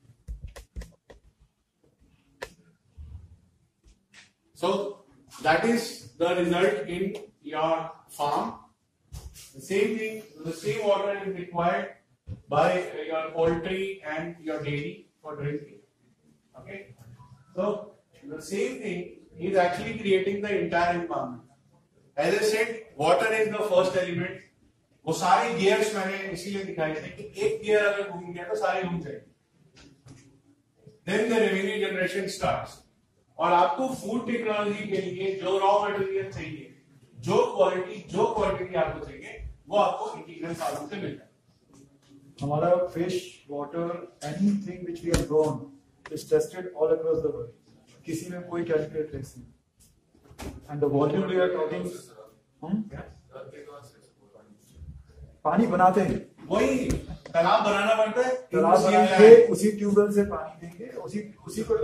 So that is the result in your farm. The same thing, the same water is required by your poultry and your dairy for drinking. Okay. So the same thing is actually creating the entire environment. As I said, water is the first element. वो सारे gears मैंने इसीलिए दिखाए थे कि एक gear अगर घूम गया तो सारे घूम जाएँगे। Then the revenue generation starts और आपको फ़ूड टेक्नोलॉजी के लिए जो रॉ मटेरियल चाहिए जो क्वालिटी जो क्वांटिटी आपको चाहिए वो आपको इंटीग्रल फ़ार्मिंग से मिल जाए हमारा fish water anything which we have grown is tested all across the world किसी में कोई केमिकल ट्रेस नहीं। And the volume we are talking हम पानी बनाते हैं। वही तालाब बनाना पड़ता है तालाब बनाएँगे उसी ट्यूबवेल से पानी देंगे उसी उसी को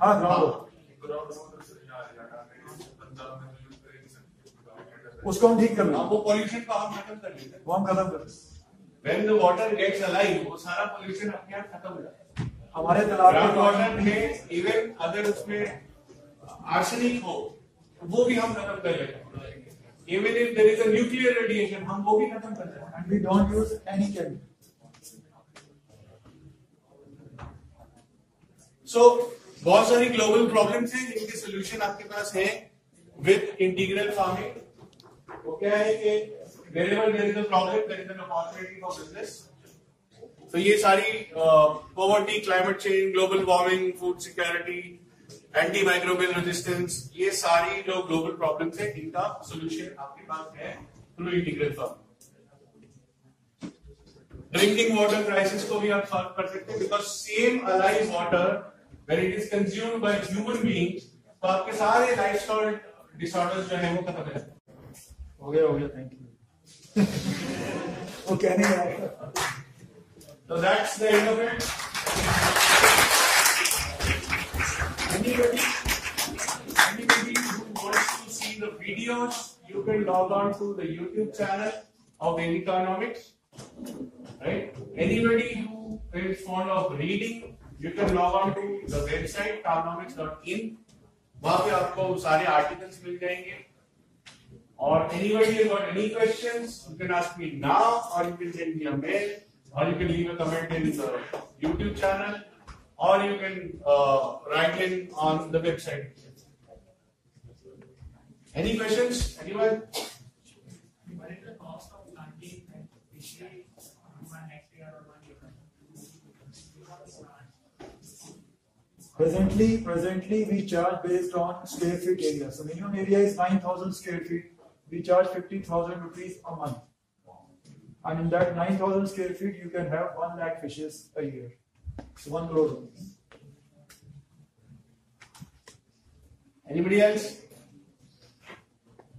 हाँ ग्राउंड उसको हम ठीक कर लेंगे वो पॉल्यूशन को हम खत्म कर लेते हैं। वो हम खत्म कर देंगे When the water gets alive, वो सारा pollution अपने आप खत्म हो जाता है। हमारे तालाब में इवन अगर उसमें आर्सेनिक हो वो भी हम खत्म कर लेते हैं even if there is a nuclear radiation हम वो भी खत्म कर हैं। And we don't use any chemical. सो बहुत सारी ग्लोबल प्रॉब्लम्स हैं जिनके सोल्यूशन आपके पास है विद इंटीग्रल फ़ार्मिंग वो क्या है कि wherever there is a problem there is an opportunity for business. तो ये सारी poverty climate change global warming food security anti microbial resistance ये सारी जो ग्लोबल प्रॉब्लम्स है इनका सोल्यूशन आपके पास है through integral farming drinking water crisis को भी आप सॉल्व कर सकते हैं because same alive water when it is consumed by human beings तो आपके सारे लाइफस्टाइल डिसऑर्डर्स जो है वो खत्म हो जाते हो। गया हो गया थैंक यू [LAUGHS] वो कहने So that's the end of it. Anybody, anybody who wants to see the videos, you can log on to the YouTube channel of Economics. Right? Anybody who is fond of reading, you can log on to the website economics.in. वहाँ पे आपको सारे articles मिल जाएँगे और anybody has got any questions, you can ask me now, or you can send me a mail, or you can leave a comment in the YouTube channel, or you can uh, write in on the website. Any questions? Anyone? What is the cost of? Presently, presently we charge based on square feet area. So minimum area is 9,000 square feet. We charge 50,000 rupees a month. And in that 9,000 square feet, you can have 1 lakh fishes a year. 1 crore rupees. Anybody else?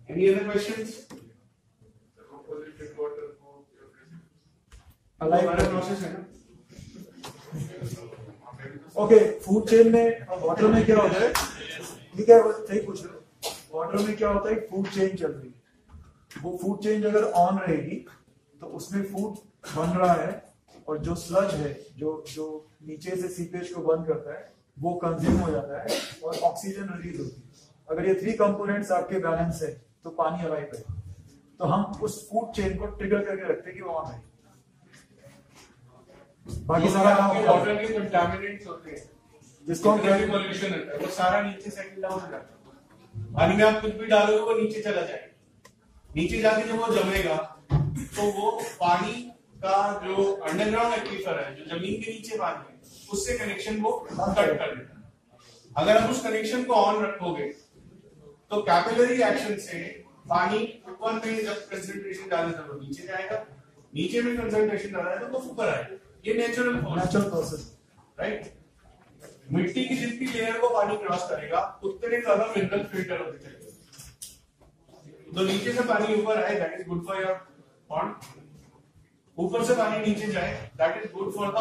Any other questions? हमारा process है ना? Okay food chain में water में क्या होता है ठीक है सही पूछ रहे हो वाटर में क्या होता है फ़ूड चेन चल रही है वो फ़ूड चेन अगर ऑन रहेगी तो उसमें फ़ूड बन रहा है और जो स्लज है जो जो नीचे से सीपेज को बंद करता है वो कंज्यूम हो जाता है और ऑक्सीजन रिलीज़ होती है। अगर ये थ्री कंपोनेंट्स आपके बैलेंस है तो पानी अलाइव है। तो हम उस फ़ूड चेन को ट्रिगर करके रखते हैं कि वो ऑन है बाकी सारा काम है। वाटर के कंटामिनेंट्स होते हैं। जिसको हम जितना भी pollution होता है वो सारा नीचे सेटल डाउन हो जाता है। पानी में आप कुछ भी डालोगे वो नीचे चला जाएगा। नीचे जाके जब वो जमेगा तो वो पानी का जो अंडरग्राउंड एक्वीफर है जो ज़मीन के नीचे पानी है उससे कनेक्शन वो कट कर देता है। अगर आप उस कनेक्शन को ऑन रखोगे तो कैपिलरी एक्शन से पानी ऊपर में जब कंसंट्रेशन ज़्यादा है तो नीचे जाएगा नीचे में कंसंट्रेशन ज़्यादा है तो ऊपर आएगा। ये नेचुरल नेचुरल प्रोसेस राइट मिट्टी की जितनी लेयर को पानी क्रॉस करेगा उतने ज़्यादा मिनरल फ़िल्टर होते चलेंगे तो नीचे से पानी ऊपर आए that is good for your pond ऊपर से पानी नीचे जाए that is good for the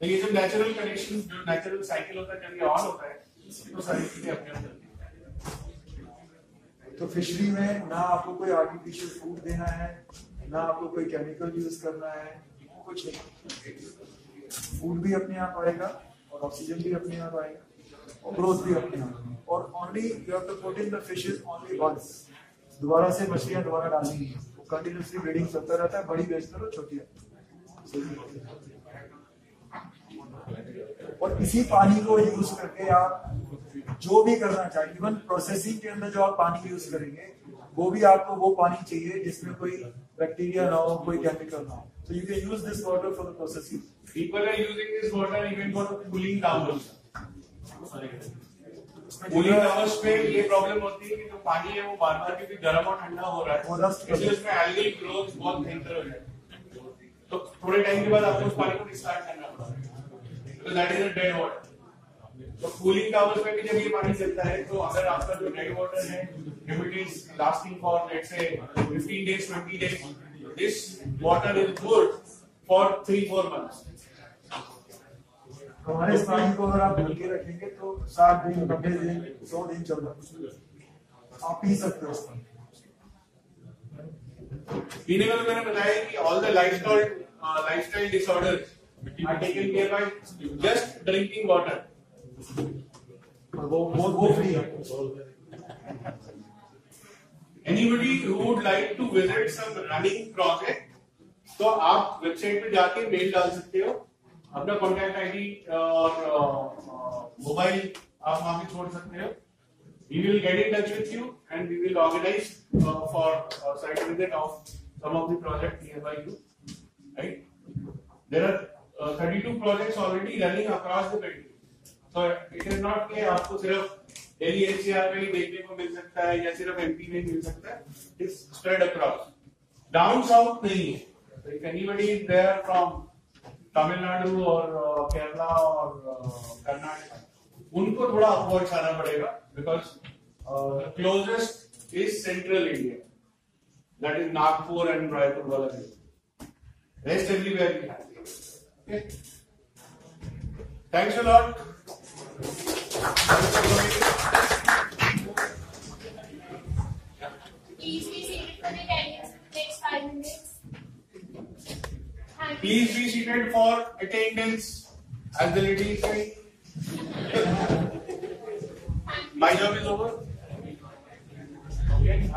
ये जो नेचुरल कनेक्शन जो नेचुरल साइकिल होता है, जब ये ऑन होता है तो सारी चीज़ें अपने आप चलती तो फिशरी में ना आपको कोई आर्टिफिशियल फ़ूड देना है, ना आपको कोई केमिकल यूज़ करना है, कुछ नहीं। फ़ूड भी अपने आप आएगा और ऑक्सीजन भी अपने आप आएगा और ग्रोथ भी अपने आप और only you have to put in the fishes only once दोबारा से मछलियाँ दोबारा डालनी है। कंटिन्यूसली ब्रीडिंग चलता रहता है, बड़ी बेचते रहो, छोटी और इसी पानी को यूज़ करके आप जो भी करना चाहिए इवन प्रोसेसिंग के अंदर जो आप पानी यूज़ करेंगे, वो भी आपको वो पानी चाहिए जिसमें कोई बैक्टीरिया ना हो, कोई केमिकल ना हो। So you can use this water for the processing. People are using this water even for cooling towels. उसमें कूलिंग टावर्स पे ये प्रॉब्लम होती है कि जो पानी है वो बार बार क्योंकि गर्म और ठंडा हो रहा है। इसलिए उसमें एल्गल ग्रोथ बहुत भयंकर हो जाती है। तो थोड़े टाइम के बाद आपको उस पानी को डिस्कार्ड करना पड़ेगा तो that is a dead water तो कूलिंग टावर्स में भी जब ये पानी चलता है तो अगर आपका जो डेड वाटर है if it is lasting for let's say 15 days 20 days this water is good for 3 4 months. हमारे इस पानी को अगर आप के रखेंगे तो सात दिन नब्बे दिन सौ दिन चल रहा आप पी सकते हो उसको पीने में मैंने बताया कि all the lifestyle lifestyle disorders are taken care by just drinking water वो वो वो फ्री है। Anybody who would like to visit some running project तो आप वेबसाइट पे जाके मेल डाल सकते हो। अपना कॉन्टैक्ट आईडी और मोबाइल आप वहाँ पे छोड़ सकते हो we will get in touch with you and we will organize uh, for uh, site visit of some of the project nearby you right there are uh, 32 projects already running across the country so it is not कि आपको सिर्फ़ Delhi NCR में ही देखने को मिल सकता है या सिर्फ़ एमपी में ही मिल सकता है it's spread across down south नहीं है तो if anybody is there from Tamil Nadu और केरला और कर्नाटक। उनको थोड़ा अपवर्ड आना पड़ेगा because closest is central India that is Nagpur and Raipur वाला rest everywhere we thanks a lot Please be seated for the next five minutes. Please be seated for attendance as the lady saying. My job is over. Okay.